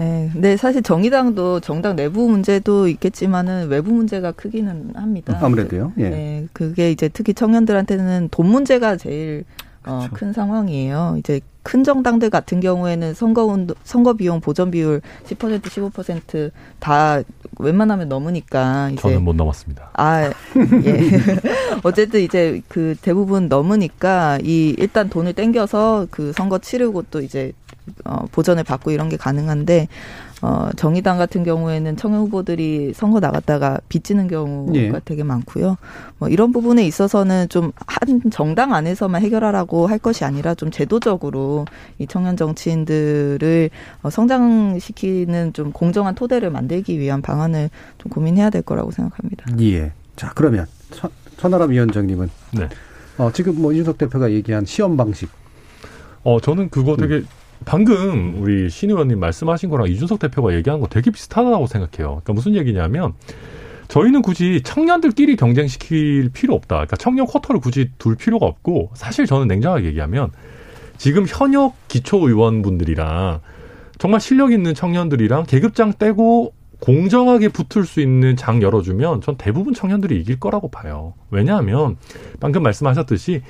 네, 근데 사실 정의당도 정당 내부 문제도 있겠지만은 외부 문제가 크기는 합니다. 아무래도요. 예. 네, 그게 이제 특히 청년들한테는 돈 문제가 제일 어. 큰 상황이에요. 이제 큰 정당들 같은 경우에는 선거 운동, 선거 비용 보전 비율 10% 15%다 웬만하면 넘으니까 이제 저는 못 넘었습니다. 아, 예. 어쨌든 이제 그 대부분 넘으니까 이 일단 돈을 땡겨서 그 선거 치르고 또 이제 어, 보전을 받고 이런 게 가능한데 어, 정의당 같은 경우에는 청년 후보들이 선거 나갔다가 빚지는 경우가 예. 되게 많고요. 뭐 이런 부분에 있어서는 좀 한 정당 안에서만 해결하라고 할 것이 아니라 좀 제도적으로 이 청년 정치인들을 어, 성장시키는 좀 공정한 토대를 만들기 위한 방안을 좀 고민해야 될 거라고 생각합니다. 예. 자, 그러면 천, 천하람 위원장님은 네. 어, 지금 뭐 윤석 대표가 얘기한 시험 방식 어, 저는 그거 되게 음. 방금 우리 신 의원님 말씀하신 거랑 이준석 대표가 얘기한 거 되게 비슷하다고 생각해요. 그러니까 무슨 얘기냐면 저희는 굳이 청년들끼리 경쟁시킬 필요 없다. 그러니까 청년 쿼터를 굳이 둘 필요가 없고 사실 저는 냉정하게 얘기하면 지금 현역 기초 의원분들이랑 정말 실력 있는 청년들이랑 계급장 떼고 공정하게 붙을 수 있는 장 열어주면 전 대부분 청년들이 이길 거라고 봐요. 왜냐하면 방금 말씀하셨듯이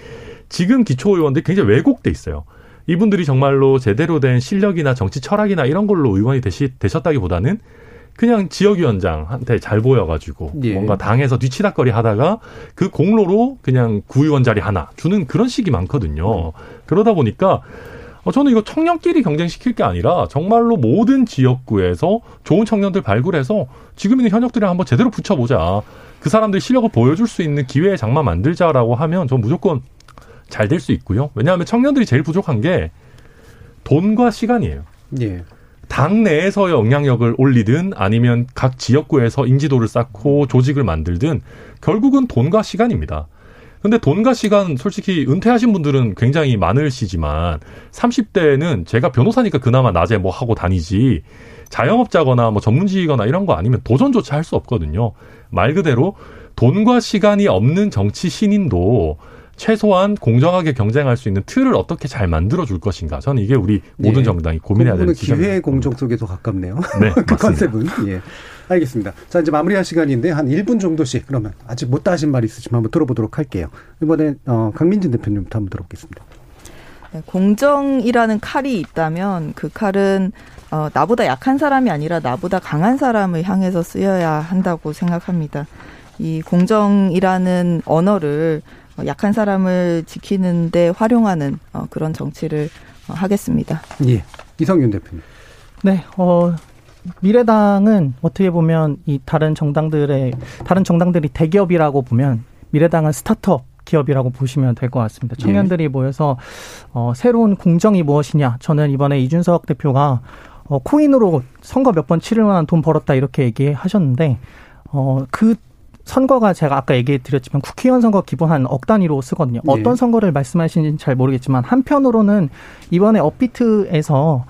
지금 기초 의원들이 굉장히 왜곡돼 있어요. 이분들이 정말로 제대로 된 실력이나 정치 철학이나 이런 걸로 의원이 되시, 되셨다기보다는 그냥 지역위원장한테 잘 보여가지고 예. 뭔가 당에서 뒤치다거리 하다가 그 공로로 그냥 구의원 자리 하나 주는 그런 식이 많거든요. 음. 그러다 보니까 어, 저는 이거 청년끼리 경쟁시킬 게 아니라 정말로 모든 지역구에서 좋은 청년들 발굴해서 지금 있는 현역들이랑 한번 제대로 붙여보자. 그 사람들 실력을 보여줄 수 있는 기회의 장만 만들자라고 하면 전 무조건 잘 될 수 있고요. 왜냐하면 청년들이 제일 부족한 게 돈과 시간이에요. 예. 당 내에서의 영향력을 올리든 아니면 각 지역구에서 인지도를 쌓고 조직을 만들든 결국은 돈과 시간입니다. 근데 돈과 시간 솔직히 은퇴하신 분들은 굉장히 많으시지만 30대는 제가 변호사니까 그나마 낮에 뭐 하고 다니지 자영업자거나 뭐 전문직이거나 이런 거 아니면 도전조차 할 수 없거든요. 말 그대로 돈과 시간이 없는 정치 신인도 최소한 공정하게 경쟁할 수 있는 틀을 어떻게 잘 만들어 줄 것인가. 저는 이게 우리 모든 네. 정당이 고민해야 되는 기회 공정 속에서 가깝네요. 네, 그 컨셉은. 예. 알겠습니다. 자, 이제 마무리할 시간인데 한 1분 정도씩 그러면 아직 못 다 하신 말 있으시면 한번 들어보도록 할게요. 이번에 어, 강민진 대표님부터 한번 들어보겠습니다. 네, 공정이라는 칼이 있다면 그 칼은 어, 나보다 약한 사람이 아니라 나보다 강한 사람을 향해서 쓰여야 한다고 생각합니다. 이 공정이라는 언어를 어, 약한 사람을 지키는데 활용하는 어, 그런 정치를 어, 하겠습니다. 예. 이성윤 대표님. 네, 어, 미래당은 어떻게 보면 이 다른 정당들의 다른 정당들이 대기업이라고 보면 미래당은 스타트업 기업이라고 보시면 될 것 같습니다. 청년들이 예. 모여서 어, 새로운 공정이 무엇이냐. 저는 이번에 이준석 대표가 어, 코인으로 선거 몇 번 치를 만한 돈 벌었다 이렇게 얘기하셨는데 어, 그 선거가 제가 아까 얘기해 드렸지만 국회의원 선거 기본 한 억 단위로 쓰거든요. 네. 어떤 선거를 말씀하시는지 잘 모르겠지만 한편으로는 이번에 업비트에서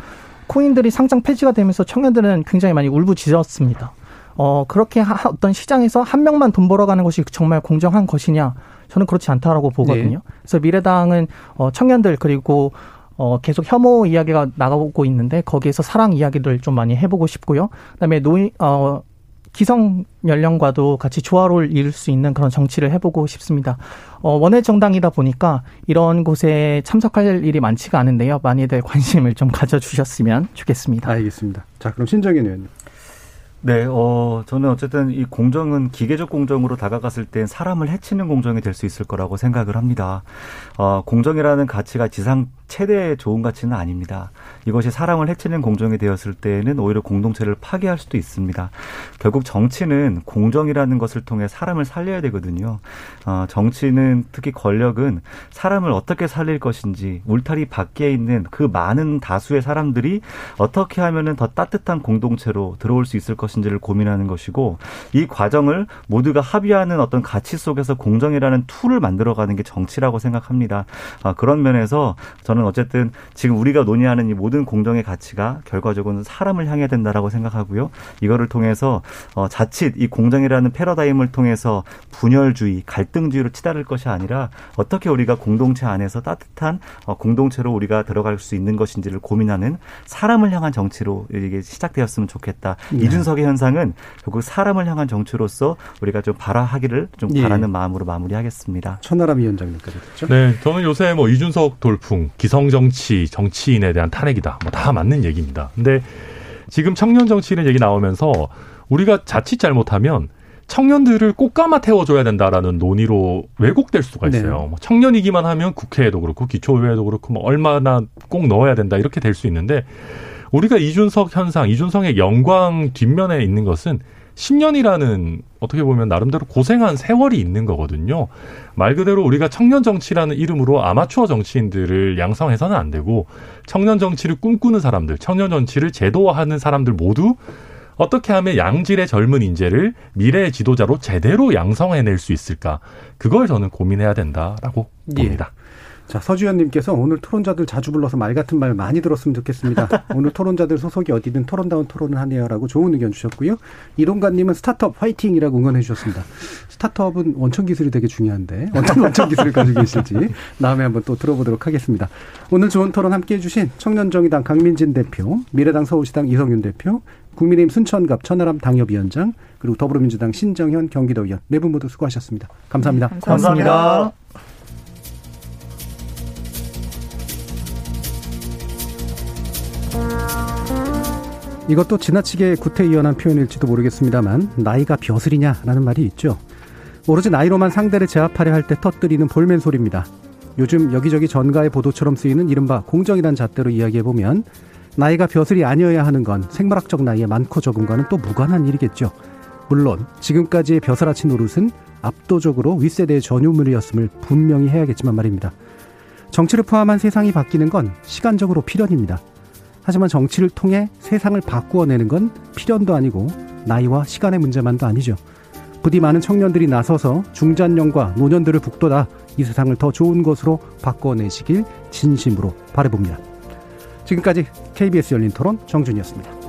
코인들이 상장 폐지가 되면서 청년들은 굉장히 많이 울부짖었습니다. 어, 그렇게 하, 어떤 시장에서 한 명만 돈 벌어가는 것이 정말 공정한 것이냐? 저는 그렇지 않다라고 보거든요. 네. 그래서 미래당은 어, 청년들 그리고 어, 계속 혐오 이야기가 나가고 있는데 거기에서 사랑 이야기를 좀 많이 해보고 싶고요. 그다음에 노인 어 기성 연령과도 같이 조화를 이룰 수 있는 그런 정치를 해보고 싶습니다. 어, 원외 정당이다 보니까 이런 곳에 참석할 일이 많지가 않은데요. 많이들 관심을 좀 가져주셨으면 좋겠습니다. 알겠습니다. 자, 그럼 신정현 의원님. 네, 어, 저는 어쨌든 이 공정은 기계적 공정으로 다가갔을 땐 사람을 해치는 공정이 될 수 있을 거라고 생각을 합니다. 어, 공정이라는 가치가 지상 최대 좋은 가치는 아닙니다. 이것이 사람을 해치는 공정이 되었을 때에는 오히려 공동체를 파괴할 수도 있습니다. 결국 정치는 공정이라는 것을 통해 사람을 살려야 되거든요. 어, 정치는 특히 권력은 사람을 어떻게 살릴 것인지 울타리 밖에 있는 그 많은 다수의 사람들이 어떻게 하면은 더 따뜻한 공동체로 들어올 수 있을 것 인지를 고민하는 것이고 이 과정을 모두가 합의하는 어떤 가치 속에서 공정이라는 tool을 만들어가는 게 정치라고 생각합니다. 어, 그런 면에서 저는 저는 어쨌든 지금 우리가 논의하는 이 모든 공정의 가치가 결과적으로는 사람을 향해야 된다라고 생각하고요. 이거를 통해서 어, 자칫 이 공정이라는 패러다임을 통해서 분열주의, 갈등주의로 치달을 것이 아니라 어떻게 우리가 공동체 안에서 따뜻한 어, 공동체로 우리가 들어갈 수 있는 것인지를 고민하는 사람을 향한 정치로 이게 시작되었으면 좋겠다. 네. 이준석의 현상은 결국 사람을 향한 정치로서 우리가 좀 발화하기를 좀 예. 바라는 마음으로 마무리하겠습니다. 천하람 위원장님까지 됐죠? 네, 저는 요새 뭐 이준석 돌풍, 기 기성 정치, 정치인에 대한 탄핵이다. 뭐 다 맞는 얘기입니다. 근데 지금 청년 정치인 얘기 나오면서 우리가 자칫 잘못하면 청년들을 꽃가마 태워줘야 된다라는 논의로 왜곡될 수가 있어요. 네. 뭐 청년이기만 하면 국회에도 그렇고 기초의회도 그렇고 뭐 얼마나 꼭 넣어야 된다 이렇게 될 수 있는데 우리가 이준석 현상, 이준석의 영광 뒷면에 있는 것은 10년이라는 어떻게 보면 나름대로 고생한 세월이 있는 거거든요. 말 그대로 우리가 청년 정치라는 이름으로 아마추어 정치인들을 양성해서는 안 되고 청년 정치를 꿈꾸는 사람들, 청년 정치를 제도화하는 사람들 모두 어떻게 하면 양질의 젊은 인재를 미래의 지도자로 제대로 양성해낼 수 있을까? 그걸 저는 고민해야 된다라고 예. 봅니다. 자, 서주현님께서 오늘 토론자들 자주 불러서 말 같은 말 많이 들었으면 좋겠습니다. 오늘 토론자들 소속이 어디든 토론다운 토론을 하네요라고 좋은 의견 주셨고요. 이동관님은 스타트업 화이팅이라고 응원해 주셨습니다. 스타트업은 원천 기술이 되게 중요한데 어떤 원천 기술을 가지고 계실지 다음에 한번 또 들어보도록 하겠습니다. 오늘 좋은 토론 함께 해 주신 청년정의당 강민진 대표, 미래당 서울시당 이성윤 대표, 국민의힘 순천갑 천하람 당협위원장 그리고 더불어민주당 신정현 경기도의원 네 분 모두 수고하셨습니다. 감사합니다. 네, 감사합니다. 감사합니다. 이것도 지나치게 구태의연한 표현일지도 모르겠습니다만 나이가 벼슬이냐라는 말이 있죠. 오로지 나이로만 상대를 제압하려 할 때 터뜨리는 볼멘 소리입니다. 요즘 여기저기 전가의 보도처럼 쓰이는 이른바 공정이란 잣대로 이야기해보면 나이가 벼슬이 아니어야 하는 건 생물학적 나이의 많고 적음과는 또 무관한 일이겠죠. 물론 지금까지의 벼슬아치 노릇은 압도적으로 윗세대의 전유물이었음을 분명히 해야겠지만 말입니다. 정치를 포함한 세상이 바뀌는 건 시간적으로 필연입니다. 하지만 정치를 통해 세상을 바꾸어내는 건 필연도 아니고 나이와 시간의 문제만도 아니죠. 부디 많은 청년들이 나서서 중장년과 노년들을 북돋아 이 세상을 더 좋은 것으로 바꿔내시길 진심으로 바라봅니다. 지금까지 KBS 열린 토론 정준이었습니다.